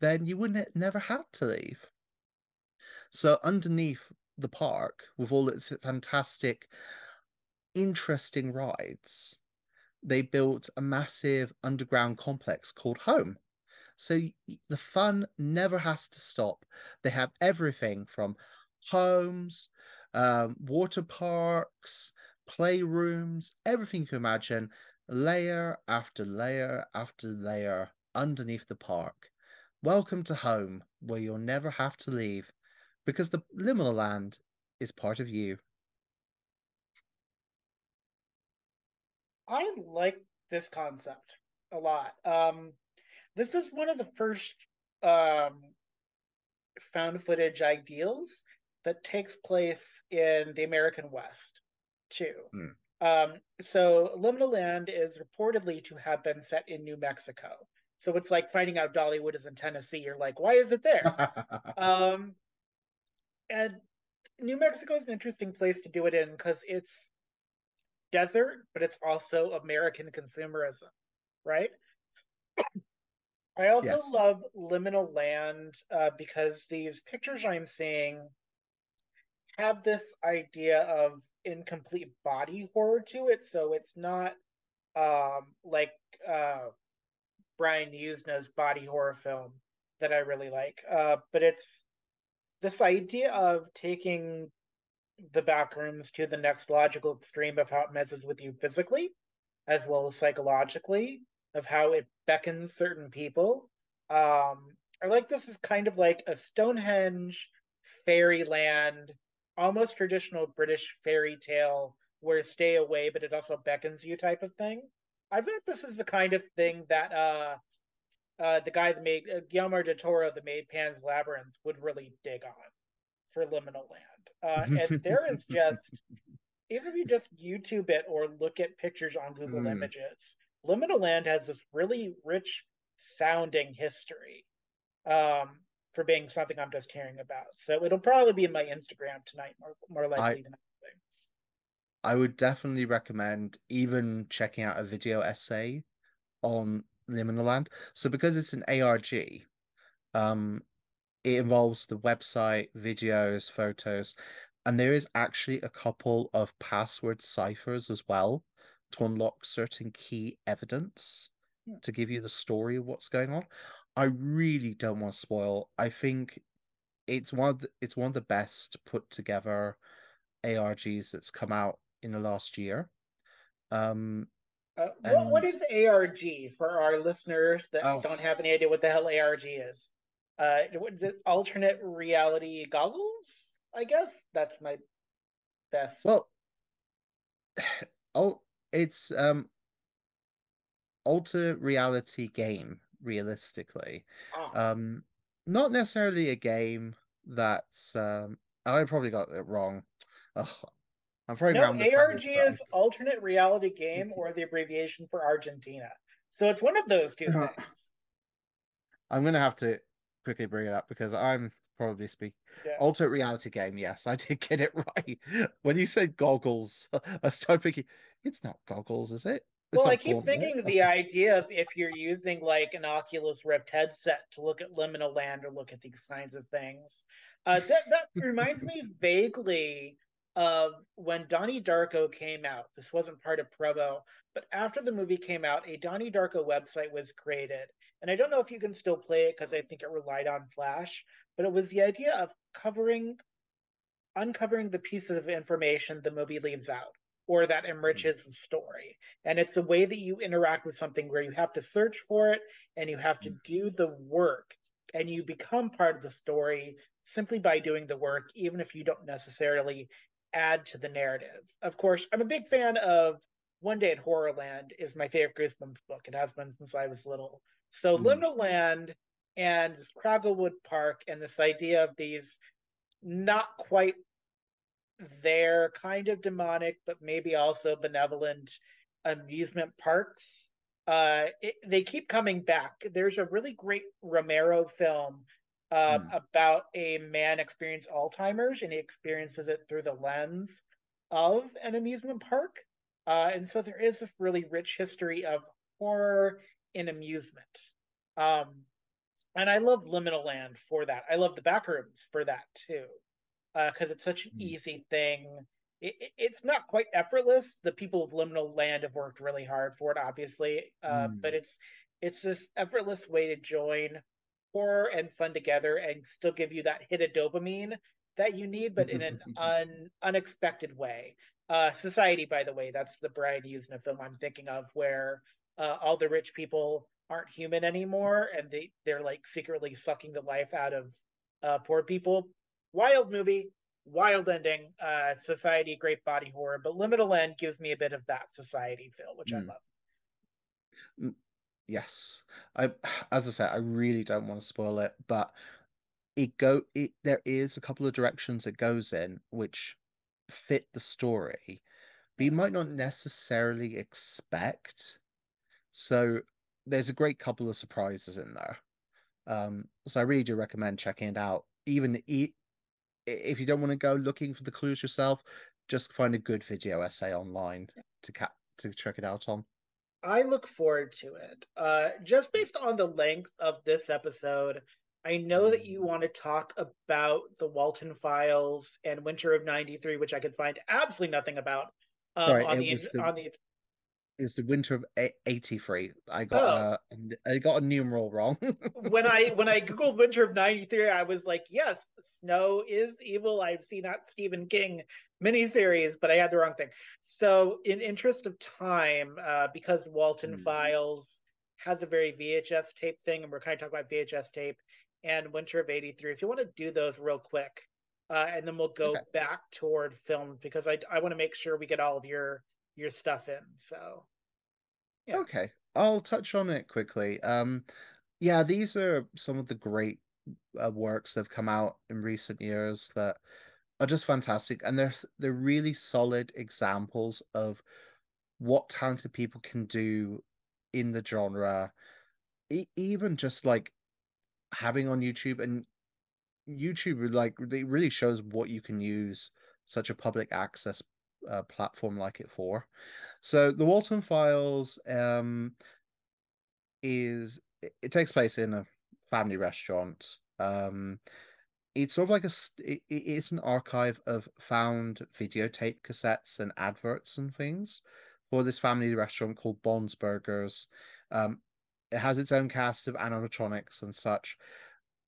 then you wouldn't never have to leave. So underneath the park, with all its fantastic, interesting rides, they built a massive underground complex called Home. So the fun never has to stop. They have everything from homes, um, water parks, playrooms, everything you can imagine, layer after layer after layer underneath the park. Welcome to home, where you'll never have to leave, because the liminal land is part of you. I like this concept a lot. Um, this is one of the first um, found footage ideals that takes place in the American West, too. Mm. Um, so Liminal Land is reportedly to have been set in New Mexico. So it's like finding out Dollywood is in Tennessee. You're like, why is it there? (laughs) um, and New Mexico is an interesting place to do it in because it's desert, but it's also American consumerism, right? I also yes. love liminal land uh, because these pictures I'm seeing have this idea of incomplete body horror to it. So it's not um, like uh, Brian Yuzna's body horror film that I really like, uh, but it's this idea of taking the back rooms to the next logical extreme of how it messes with you physically as well as psychologically of how it beckons certain people um i like this is kind of like a stonehenge fairyland almost traditional british fairy tale where stay away but it also beckons you type of thing. I bet this is the kind of thing that uh uh, the guy that made uh, Guillermo del Toro that made Pan's Labyrinth would really dig on for Liminal Land. Uh, and there is (laughs) just, even if you just YouTube it or look at pictures on Google mm. Images, Liminal Land has this really rich sounding history um, for being something I'm just hearing about. So it'll probably be in my Instagram tonight, more, more likely I, than anything. I would definitely recommend even checking out a video essay on Liminal Land. So because it's an ARG, um, it involves the website, videos, photos, and there is actually a couple of password ciphers as well to unlock certain key evidence yeah. To give you the story of what's going on. I really don't want to spoil. I think it's one of the, it's one of the best put together ARGs that's come out in the last year. Um, uh, what, what is ARG for our listeners that oh. don't have any idea what the hell ARG is? uh alternate reality goggles i guess that's my best well (sighs) oh it's um alter reality game realistically oh. um not necessarily a game that's um i probably got it wrong oh, i'm probably no arg is alternate reality game or the abbreviation for argentina so it's one of those two uh, things i'm gonna have to quickly bring it up because I'm probably speaking. Yeah. Alternate reality game. Yes, I did get it (laughs) right. When you said goggles, (laughs) I started thinking it's not goggles, is it? It's well, I keep thinking the idea of if you're using like an Oculus Rift headset to look at liminal land or look at these kinds of things. Uh, that that (laughs) reminds me vaguely of when Donnie Darko came out. This wasn't part of promo, but after the movie came out, a Donnie Darko website was created. And I don't know if you can still play it because I think it relied on Flash, but it was the idea of covering, uncovering the pieces of information the movie leaves out or that enriches the story. And it's a way that you interact with something where you have to search for it and you have to mm. do the work and you become part of the story simply by doing the work, even if you don't necessarily add to the narrative. Of course, I'm a big fan of One Day at Horrorland is my favorite Goosebumps book. It has been since I was little. So mm. Liminal Land and Kragglewood Park and this idea of these not quite there, kind of demonic, but maybe also benevolent amusement parks. Uh, it, they keep coming back. There's a really great Romero film uh, mm. about a man experiencing Alzheimer's, and he experiences it through the lens of an amusement park. Uh, and so there is this really rich history of horror in amusement. Um, and I love Liminal Land for that. I love the backrooms for that too, because uh, it's such an mm. easy thing. It, it, it's not quite effortless. The people of Liminal Land have worked really hard for it, obviously, uh, mm. but it's it's this effortless way to join horror and fun together and still give you that hit of dopamine that you need, but in an (laughs) un, unexpected way. Uh, Society, by the way, that's the Brian Yuzna film I'm thinking of, where uh, all the rich people aren't human anymore and they they're like secretly sucking the life out of uh, poor people. Wild movie, wild ending. Uh, society, great body horror, but Liminal Land gives me a bit of that society feel, which mm. I love. Yes, I (sighs) as I said, I really don't want to spoil it, but it go it there is a couple of directions it goes in which fit the story, but you might not necessarily expect. So there's a great couple of surprises in there. Um, so I really do recommend checking it out. Even if you don't want to go looking for the clues yourself, just find a good video essay online to cap to check it out on. I look forward to it. Uh, just based on the length of this episode, I know that you mm. want to talk about the Walten Files and Winter of '93, which I could find absolutely nothing about um, Sorry, on the, the, on the it was the winter of '83. I got oh. uh, I got a numeral wrong. when I when I (laughs) googled winter of '93, I was like, yes, snow is evil. I've seen that Stephen King miniseries, but I had the wrong thing. So, in interest of time, uh, because Walten mm. Files has a very VHS tape thing, and we're kind of talking about VHS tape and Winter of '83. If you want to do those real quick, uh, and then we'll go okay. back toward film because I I want to make sure we get all of your your stuff in. So, yeah. Okay, I'll touch on it quickly. Um, yeah, these are some of the great uh, works that have come out in recent years that are just fantastic, and they're they're really solid examples of what talented people can do in the genre. E- even just like having on YouTube and YouTube, like it really shows what you can use such a public access uh, platform like it for. So the Walten Files um, is it, it, takes place in a family restaurant. Um, it's sort of like a it, it's an archive of found videotape cassettes and adverts and things for this family restaurant called Bond's Burgers. Um, it has its own cast of animatronics and such.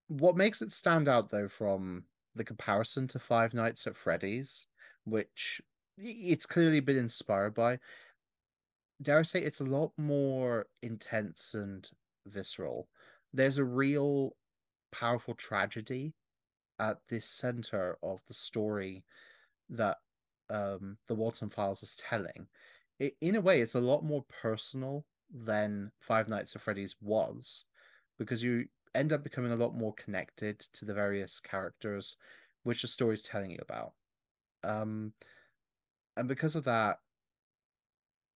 What makes it stand out though from the comparison to Five Nights at Freddy's, which it's clearly been inspired by. Dare I say it's a lot more intense and visceral. There's a real powerful tragedy at the center of the story that um, the Walten Files is telling. It, in a way, it's a lot more personal than Five Nights at Freddy's was, because you end up becoming a lot more connected to the various characters which the story is telling you about. Um, and because of that,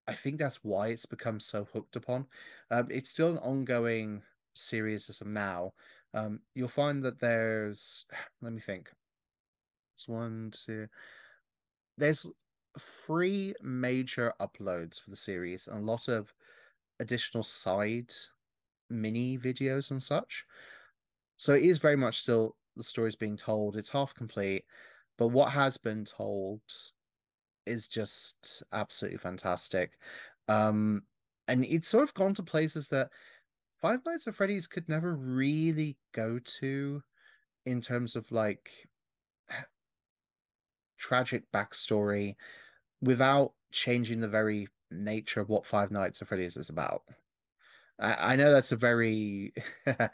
I think that's why it's become so hooked upon. Um, it's still an ongoing series as of now. Um, you'll find that there's, (sighs) let me think, it's one, two, there's three major uploads for the series and a lot of additional side mini videos and such. So it is very much still the story's being told. It's half complete, but what has been told is just absolutely fantastic. Um, and it's sort of gone to places that Five Nights at Freddy's could never really go to in terms of like tragic backstory without changing the very nature of what Five Nights at Freddy's is about. I, I know that's a very (laughs) that's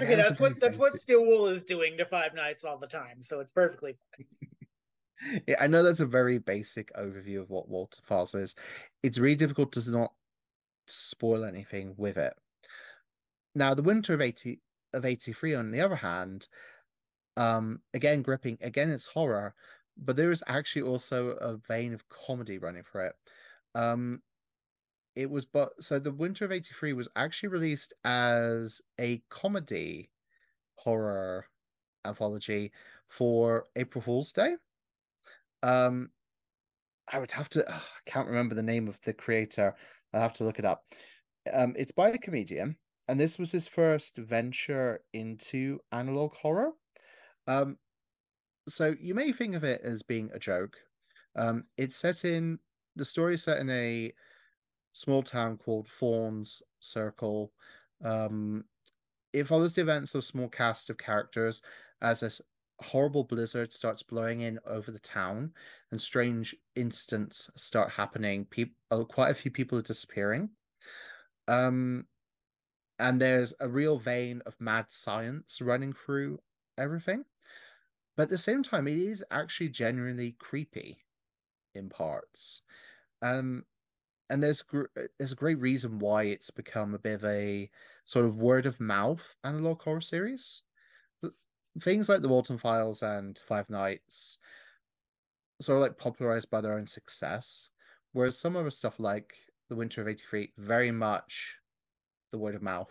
okay. That's, that's what that's what Steel Wool is doing to Five Nights all the time, so it's perfectly fine. (laughs) yeah, I know that's a very basic overview of what Walten Files is. It's really difficult to not spoil anything with it. Now, the Winter of eighty of eighty three, on the other hand, um, again gripping, again it's horror, but there is actually also a vein of comedy running through it. Um, it was but so the Winter of eighty three was actually released as a comedy horror anthology for April Fool's Day. Um, I would have to. I can't remember the name of the creator. I have to look it up. Um, it's by a comedian, and this was his first venture into analog horror. Um, so you may think of it as being a joke. Um, it's set in the story is set in a small town called Thorns Circle. Um, it follows the events of a small cast of characters as this horrible blizzard starts blowing in over the town and strange incidents start happening. People, uh, quite a few people are disappearing. Um, and there's a real vein of mad science running through everything. But at the same time, it is actually genuinely creepy in parts. Um, and there's there's a great reason why it's become a bit of a sort of word of mouth analog horror series. Things like the Walten Files and Five Nights sort of like popularized by their own success, whereas some other stuff like The Winter of '83 very much the word of mouth.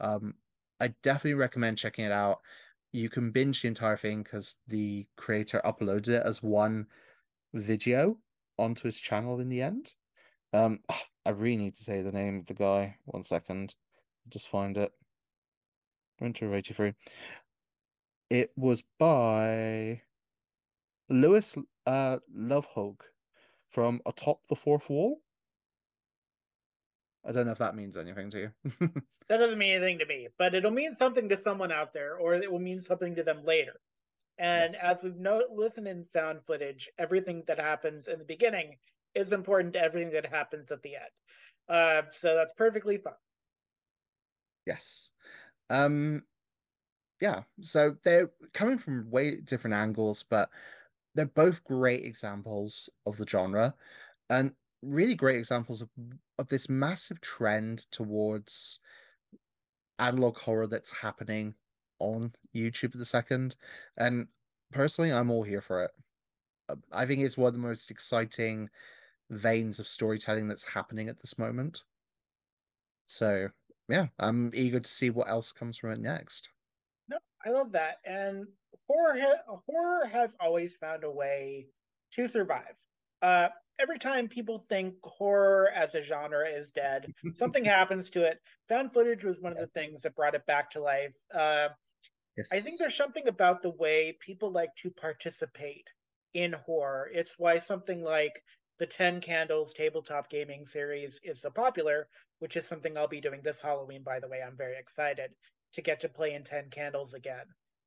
Um, I definitely recommend checking it out. You can binge the entire thing because the creator uploaded it as one video onto his channel in the end. Um, I really need to say the name of the guy. One second, just find it. Winter of '83. It was by Lewis uh, Lovhaug from Atop the Fourth Wall. I don't know if that means anything to you. (laughs) that doesn't mean anything to me, but it'll mean something to someone out there, or it will mean something to them later. And yes. as we've no- listened in found footage, everything that happens in the beginning is important to everything that happens at the end. Uh, so that's perfectly fine. Yes. Um, yeah. So they're coming from way different angles, but they're both great examples of the genre. And really great examples of of this massive trend towards analog horror that's happening on YouTube at the second. And personally, I'm all here for it. Uh, I think it's one of the most exciting veins of storytelling that's happening at this moment. So, yeah, I'm eager to see what else comes from it next. No, I love that. And horror ha- horror has always found a way to survive. Uh, every time people think horror as a genre is dead, something (laughs) happens to it. Found footage was one of the things that brought it back to life. Uh, yes. I think there's something about the way people like to participate in horror. It's why something like the 10 Candles tabletop gaming series is so popular, which is something I'll be doing this Halloween, by the way. I'm very excited to get to play in 10 Candles again.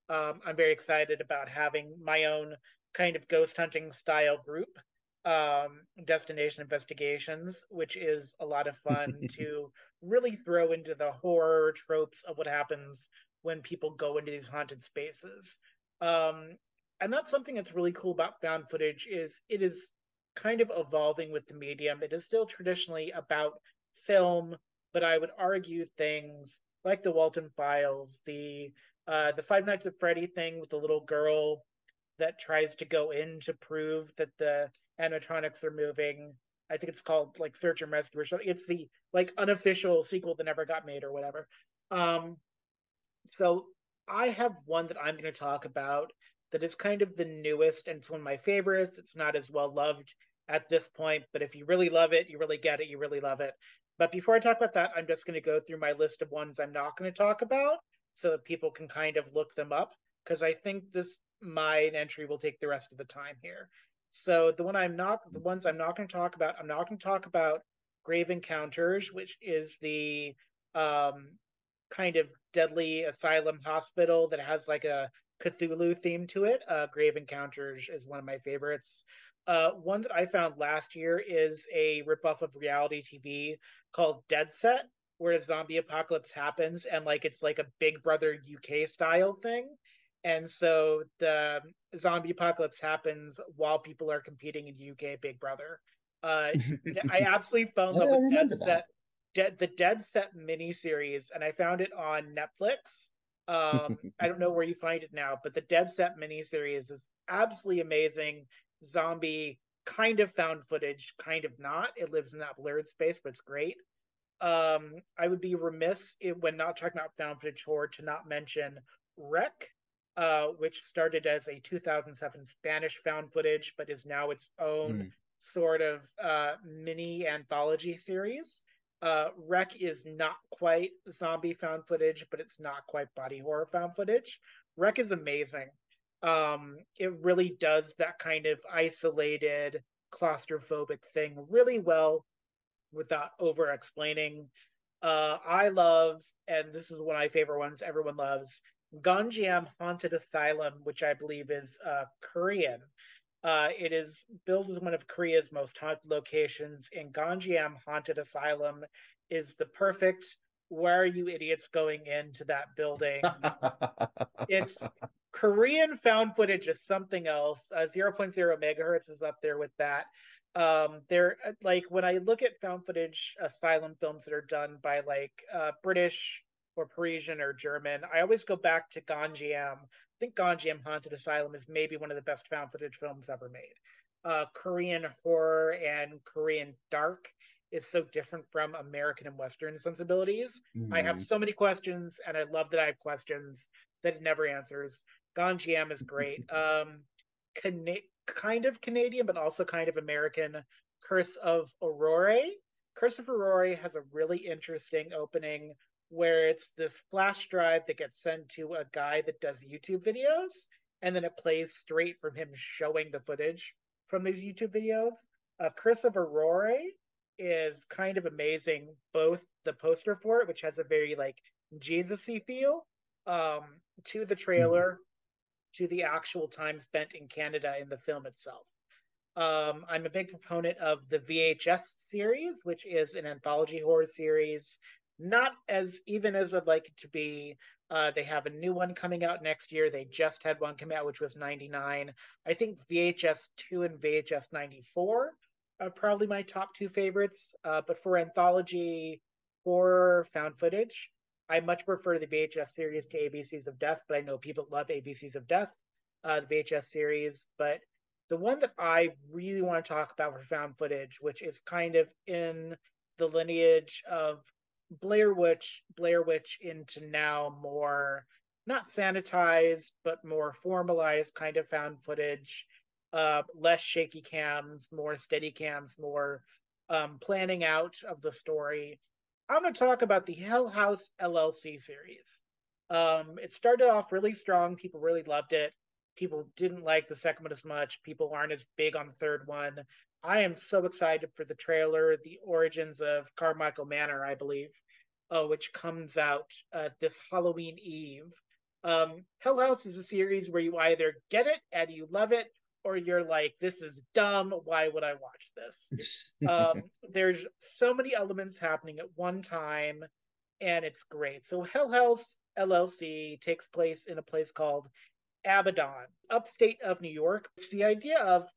Um, I'm very excited about having my own kind of ghost hunting style group um, destination investigations, which is a lot of fun (laughs) to really throw into the horror tropes of what happens when people go into these haunted spaces. Um, and that's something that's really cool about found footage is it is kind of evolving with the medium. It is still traditionally about film, but I would argue things like the Walten Files, the uh, the Five Nights at Freddy thing with the little girl that tries to go in to prove that the animatronics are moving. I think it's called like Search and Rescue or something. It's the like unofficial sequel that never got made or whatever. Um, so I have one that I'm going to talk about that is kind of the newest and it's one of my favorites. It's not as well loved at this point, but if you really love it, you really get it, you really love it. But before I talk about that, I'm just going to go through my list of ones I'm not going to talk about so that people can kind of look them up because I think this mine entry will take the rest of the time here. So the one I'm not, the ones I'm not going to talk about, I'm not going to talk about Grave Encounters, which is the um, kind of deadly asylum hospital that has like a Cthulhu theme to it. Uh, Grave Encounters is one of my favorites. Uh, one that I found last year is a ripoff of reality TV called Dead Set, where a zombie apocalypse happens and like it's like a Big Brother UK style thing and so the zombie apocalypse happens while people are competing in UK Big Brother. Uh, I (laughs) absolutely fell in love with Dead that. Set, De- the Dead Set miniseries, and I found it on Netflix. Um, (laughs) I don't know where you find it now, but the Dead Set miniseries is absolutely amazing. Zombie kind of found footage, kind of not. It lives in that blurred space, but it's great. Um, I would be remiss when not talking about found footage horror to not mention Rec, uh, which started as a 2007 Spanish found footage, but is now its own mm. sort of uh, mini anthology series. Uh, Rec is not quite zombie found footage, but it's not quite body horror found footage. Rec is amazing. Um, it really does that kind of isolated, claustrophobic thing really well without over explaining. Uh, I love, and this is one of my favorite ones everyone loves, Gonjiam Haunted Asylum, which I believe is uh, Korean. Uh, it is billed as one of Korea's most haunted locations, and Gonjiam Haunted Asylum is the perfect. Where are you idiots going into that building? (laughs) it's Korean found footage is something else. Uh, 0.0 megahertz is up there with that. Um, they're uh, like when I look at found footage asylum films that are done by like uh, British or Parisian or German, I always go back to Gonjiam. I think Gonjiam Haunted Asylum is maybe one of the best found footage films ever made. Uh, Korean horror and Korean dark is so different from American and Western sensibilities. Mm. I have mm-hmm. so many questions, and I love that I have questions that it never answers. Gonjiam is great. (laughs) Um, Cana- kind of Canadian, but also kind of American. Curse of Aurora. Curse of Aurora has a really interesting opening where it's this flash drive that gets sent to a guy that does YouTube videos, and then it plays straight from him showing the footage from these YouTube videos. Uh, of Aurora is kind of amazing. Both the poster for it, which has a very like Jesus-y feel, um, to the trailer, mm. to the actual time spent in Canada in the film itself. Um, I'm a big proponent of the VHS series, which is an anthology horror series not as even as I'd like it to be. Uh, they have a new one coming out next year. They just had one come out, which was 99. I think VHS 2 and VHS 94 are probably my top two favorites. Uh, but for anthology horror found footage, I much prefer the VHS series to ABCs of Death, but I know people love ABCs of Death, uh, the VHS series. But the one that I really want to talk about for found footage, which is kind of in the lineage of Blair Witch, Blair Witch into now more not sanitized but more formalized kind of found footage, uh, less shaky cams, more steady cams, more um, planning out of the story. I'm going to talk about the Hell House LLC series. Um, it started off really strong. People really loved it. People didn't like the second one as much. People aren't as big on the third one. I am so excited for the trailer, the origins of Carmichael Manor, I believe, uh, which comes out uh, this Halloween Eve. Um, Hell House is a series where you either get it and you love it, or you're like, this is dumb. Why would I watch this? (laughs) um, there's so many elements happening at one time, and it's great. So Hell House LLC takes place in a place called Abaddon, upstate of New York. It's the idea of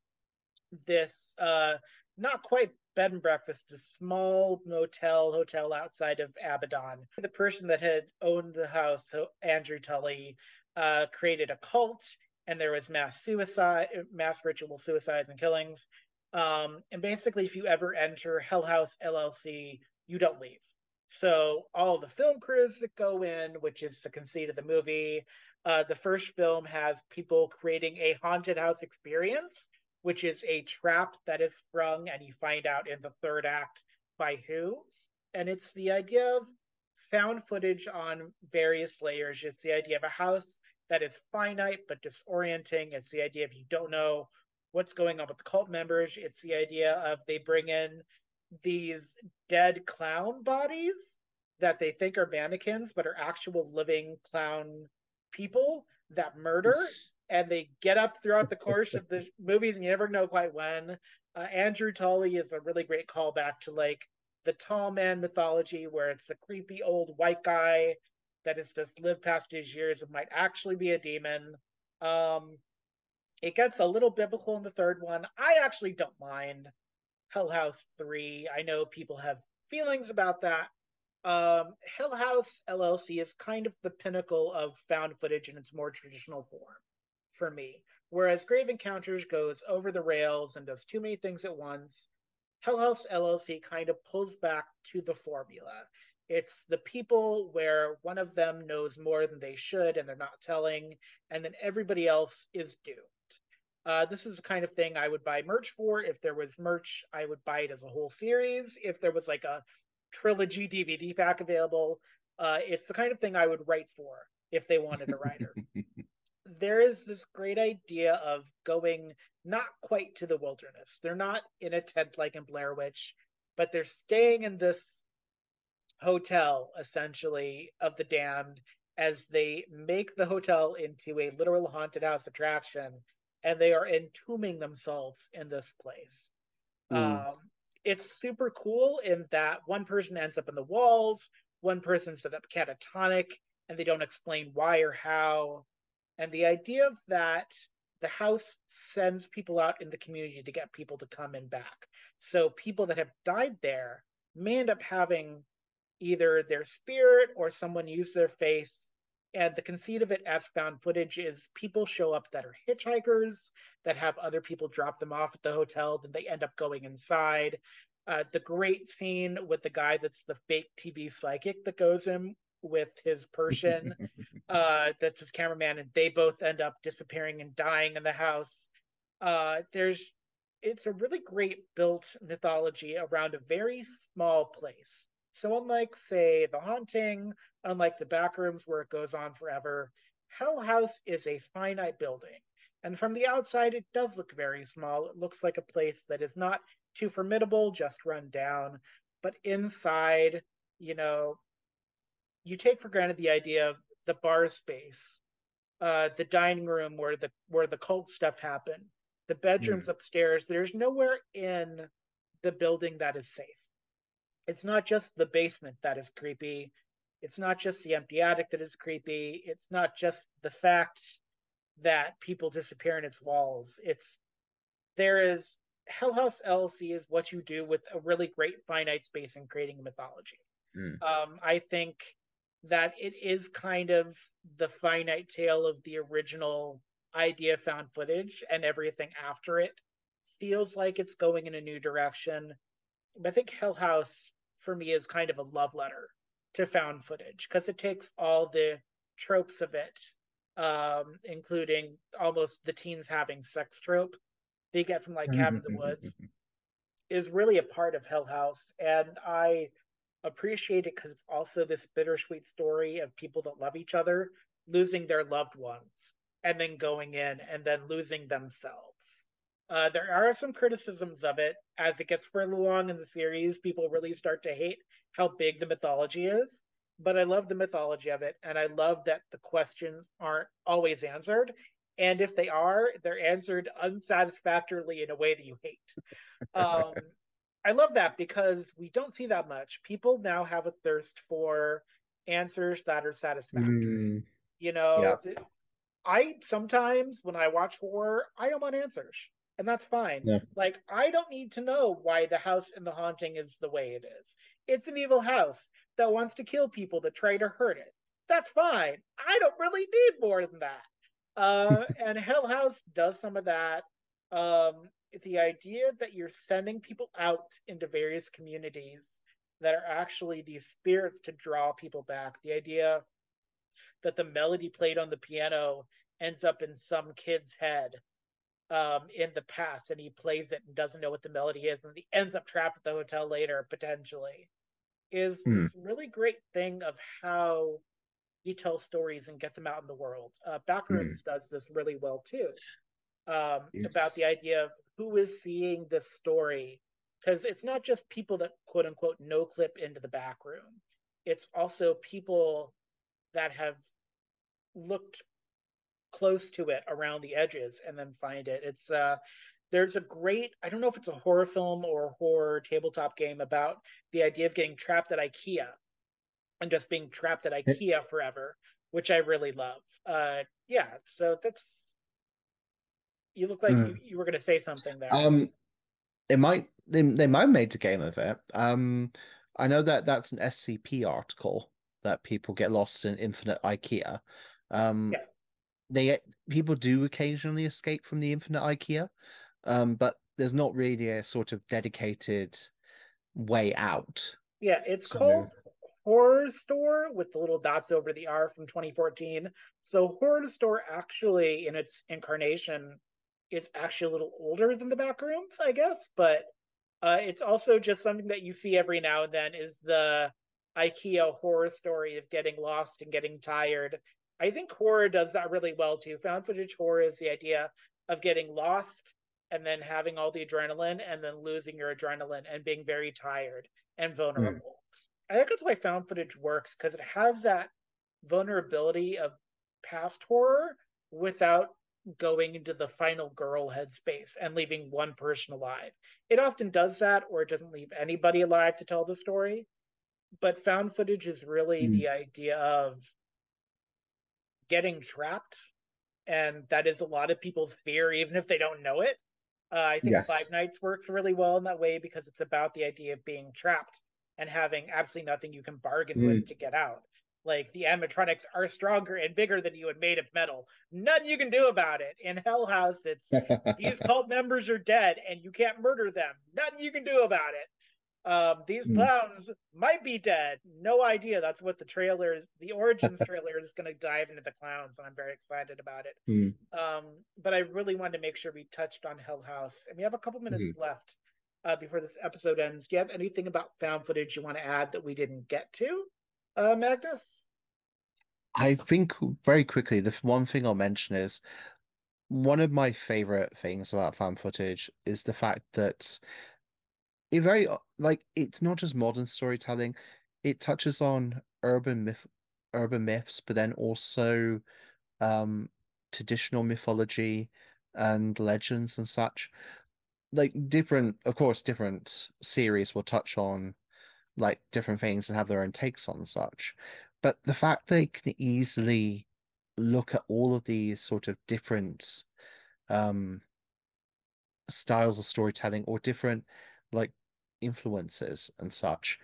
this uh, not quite bed and breakfast, a small motel hotel outside of Abaddon. The person that had owned the house, so Andrew Tully, uh, created a cult, and there was mass suicide, mass ritual suicides and killings. Um, and basically, if you ever enter Hell House LLC, you don't leave. So all the film crews that go in, which is the conceit of the movie, uh, the first film has people creating a haunted house experience which is a trap that is sprung, and you find out in the third act by who. And it's the idea of found footage on various layers. It's the idea of a house that is finite but disorienting. It's the idea of you don't know what's going on with the cult members. It's the idea of they bring in these dead clown bodies that they think are mannequins but are actual living clown people that murder and they get up throughout the course of the (laughs) movies, and you never know quite when. Uh, Andrew Tully is a really great callback to like the tall man mythology, where it's the creepy old white guy that has just lived past his years and might actually be a demon. Um, it gets a little biblical in the third one. I actually don't mind Hell House 3. I know people have feelings about that. Um, Hell House LLC is kind of the pinnacle of found footage in its more traditional form for me. Whereas Grave Encounters goes over the rails and does too many things at once, Hell House LLC kind of pulls back to the formula. It's the people where one of them knows more than they should and they're not telling, and then everybody else is doomed. Uh, this is the kind of thing I would buy merch for. If there was merch, I would buy it as a whole series. If there was like a trilogy DVD pack available. Uh, it's the kind of thing I would write for if they wanted a writer. (laughs) there is this great idea of going not quite to the wilderness. They're not in a tent like in Blair Witch, but they're staying in this hotel essentially of the damned as they make the hotel into a literal haunted house attraction and they are entombing themselves in this place. Mm. Um, it's super cool in that one person ends up in the walls, one person's set up catatonic, and they don't explain why or how. And the idea of that the house sends people out in the community to get people to come in back. So people that have died there may end up having either their spirit or someone use their face. And the conceit of it as found footage is people show up that are hitchhikers, that have other people drop them off at the hotel, then they end up going inside. Uh, the great scene with the guy that's the fake TV psychic that goes in with his Persian, (laughs) uh, that's his cameraman, and they both end up disappearing and dying in the house. Uh, there's, it's a really great built mythology around a very small place. So unlike, say, The Haunting, unlike the Backrooms where it goes on forever, Hell House is a finite building. And from the outside, it does look very small. It looks like a place that is not too formidable, just run down. But inside, you know, you take for granted the idea of the bar space, uh, the dining room where the where the cult stuff happened, the bedrooms mm. upstairs. There's nowhere in the building that is safe. It's not just the basement that is creepy. It's not just the empty attic that is creepy. It's not just the fact that people disappear in its walls. It's there is Hell House LLC is what you do with a really great finite space in creating mythology. Mm. Um, I think that it is kind of the finite tale of the original idea found footage and everything after it feels like it's going in a new direction. But I think Hell House for me is kind of a love letter to found footage because it takes all the tropes of it, um, including almost the teens having sex trope they get from like Cabin in the Woods, (laughs) is really a part of Hell House. And I appreciate it because it's also this bittersweet story of people that love each other losing their loved ones and then going in and then losing themselves. Uh, there are some criticisms of it as it gets further along in the series. People really start to hate how big the mythology is, but I love the mythology of it, and I love that the questions aren't always answered. And if they are, they're answered unsatisfactorily in a way that you hate. (laughs) Um, I love that because we don't see that much. People now have a thirst for answers that are satisfactory. Mm, you know, yeah. th- I sometimes when I watch horror, I don't want answers, and that's fine. Yeah. Like I don't need to know why the house in the haunting is the way it is. It's an evil house that wants to kill people that try to hurt it. That's fine. I don't really need more than that. Uh, (laughs) and Hell House does some of that. Um, the idea that you're sending people out into various communities that are actually these spirits to draw people back. The idea that the melody played on the piano ends up in some kid's head um, in the past, and he plays it and doesn't know what the melody is, and he ends up trapped at the hotel later potentially. Is mm. this really great thing of how you tell stories and get them out in the world. Uh, Backrooms mm. does this really well too um, about the idea of who is seeing this story because it's not just people that quote unquote no clip into the back room. It's also people that have looked close to it around the edges and then find it. It's uh there's a great i don't know if it's a horror film or horror tabletop game about the idea of getting trapped at ikea and just being trapped at ikea forever which i really love. Uh yeah so that's you look like mm. you, you, were going to say something there. Um, it might they, they might have made a game of it. Um, I know that that's an SCP article that people get lost in Infinite IKEA. Um, yeah. they people do occasionally escape from the Infinite IKEA, um, but there's not really a sort of dedicated way out. Yeah, it's so... called Horrorstör with the little dots over the R from 2014. So Horror Store actually, in its incarnation, is actually a little older than the Backrooms, I guess, but Uh, it's also just something that you see every now and then is the IKEA horror story of getting lost and getting tired. I think horror does that really well too. Found footage horror is the idea of getting lost and then having all the adrenaline and then losing your adrenaline and being very tired and vulnerable. Mm. I think that's why found footage works because it has that vulnerability of past horror without going into the final girl headspace and leaving one person alive. It often does that, or it doesn't leave anybody alive to tell the story. But found footage is really mm. the idea of getting trapped. And that is a lot of people's fear, even if they don't know it. Uh, I think yes. Five Nights works really well in that way because it's about the idea of being trapped and having absolutely nothing you can bargain mm. with to get out. Like the animatronics are stronger and bigger than you and made of metal. Nothing you can do about it. In Hell House, it's (laughs) these cult members are dead and you can't murder them. Nothing you can do about it. Um, these mm. clowns might be dead. No idea. That's what the trailers, the origins (laughs) trailer is going to dive into the clowns, and I'm very excited about it. Mm. Um, but I really wanted to make sure we touched on Hell House, and we have a couple minutes mm. left uh, before this episode ends. Do you have anything about found footage you want to add that we didn't get to, uh, Magnus? I think very quickly, the one thing I'll mention is one of my favorite things about found footage is the fact that it very like it's not just modern storytelling it touches on urban myth urban myths but then also um traditional mythology and legends and such like different of course different series will touch on like different things and have their own takes on such but the fact they can easily look at all of these sort of different um styles of storytelling or different like influences and such.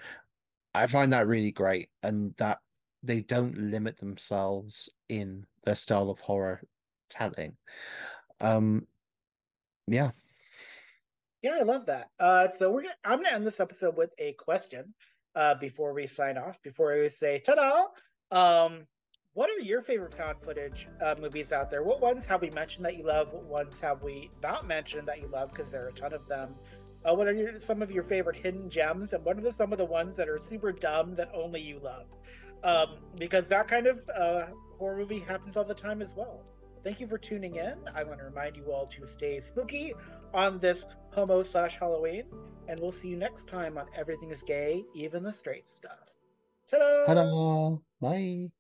I find that really great, and that they don't limit themselves in their style of horror telling. Um, yeah. Yeah, I love that. Uh, so we're gonna, I'm gonna end this episode with a question uh, before we sign off. Before we say ta-da, um, what are your favorite found footage uh, movies out there? What ones have we mentioned that you love? What ones have we not mentioned that you love? Because there are a ton of them. Uh, what are your, some of your favorite hidden gems, and what are the, some of the ones that are super dumb that only you love? Um, because that kind of uh, horror movie happens all the time as well. Thank you for tuning in. I want to remind you all to stay spooky on this homo slash Halloween, and we'll see you next time on Everything is Gay, even the straight stuff. Ta-da! Ta-da! Bye.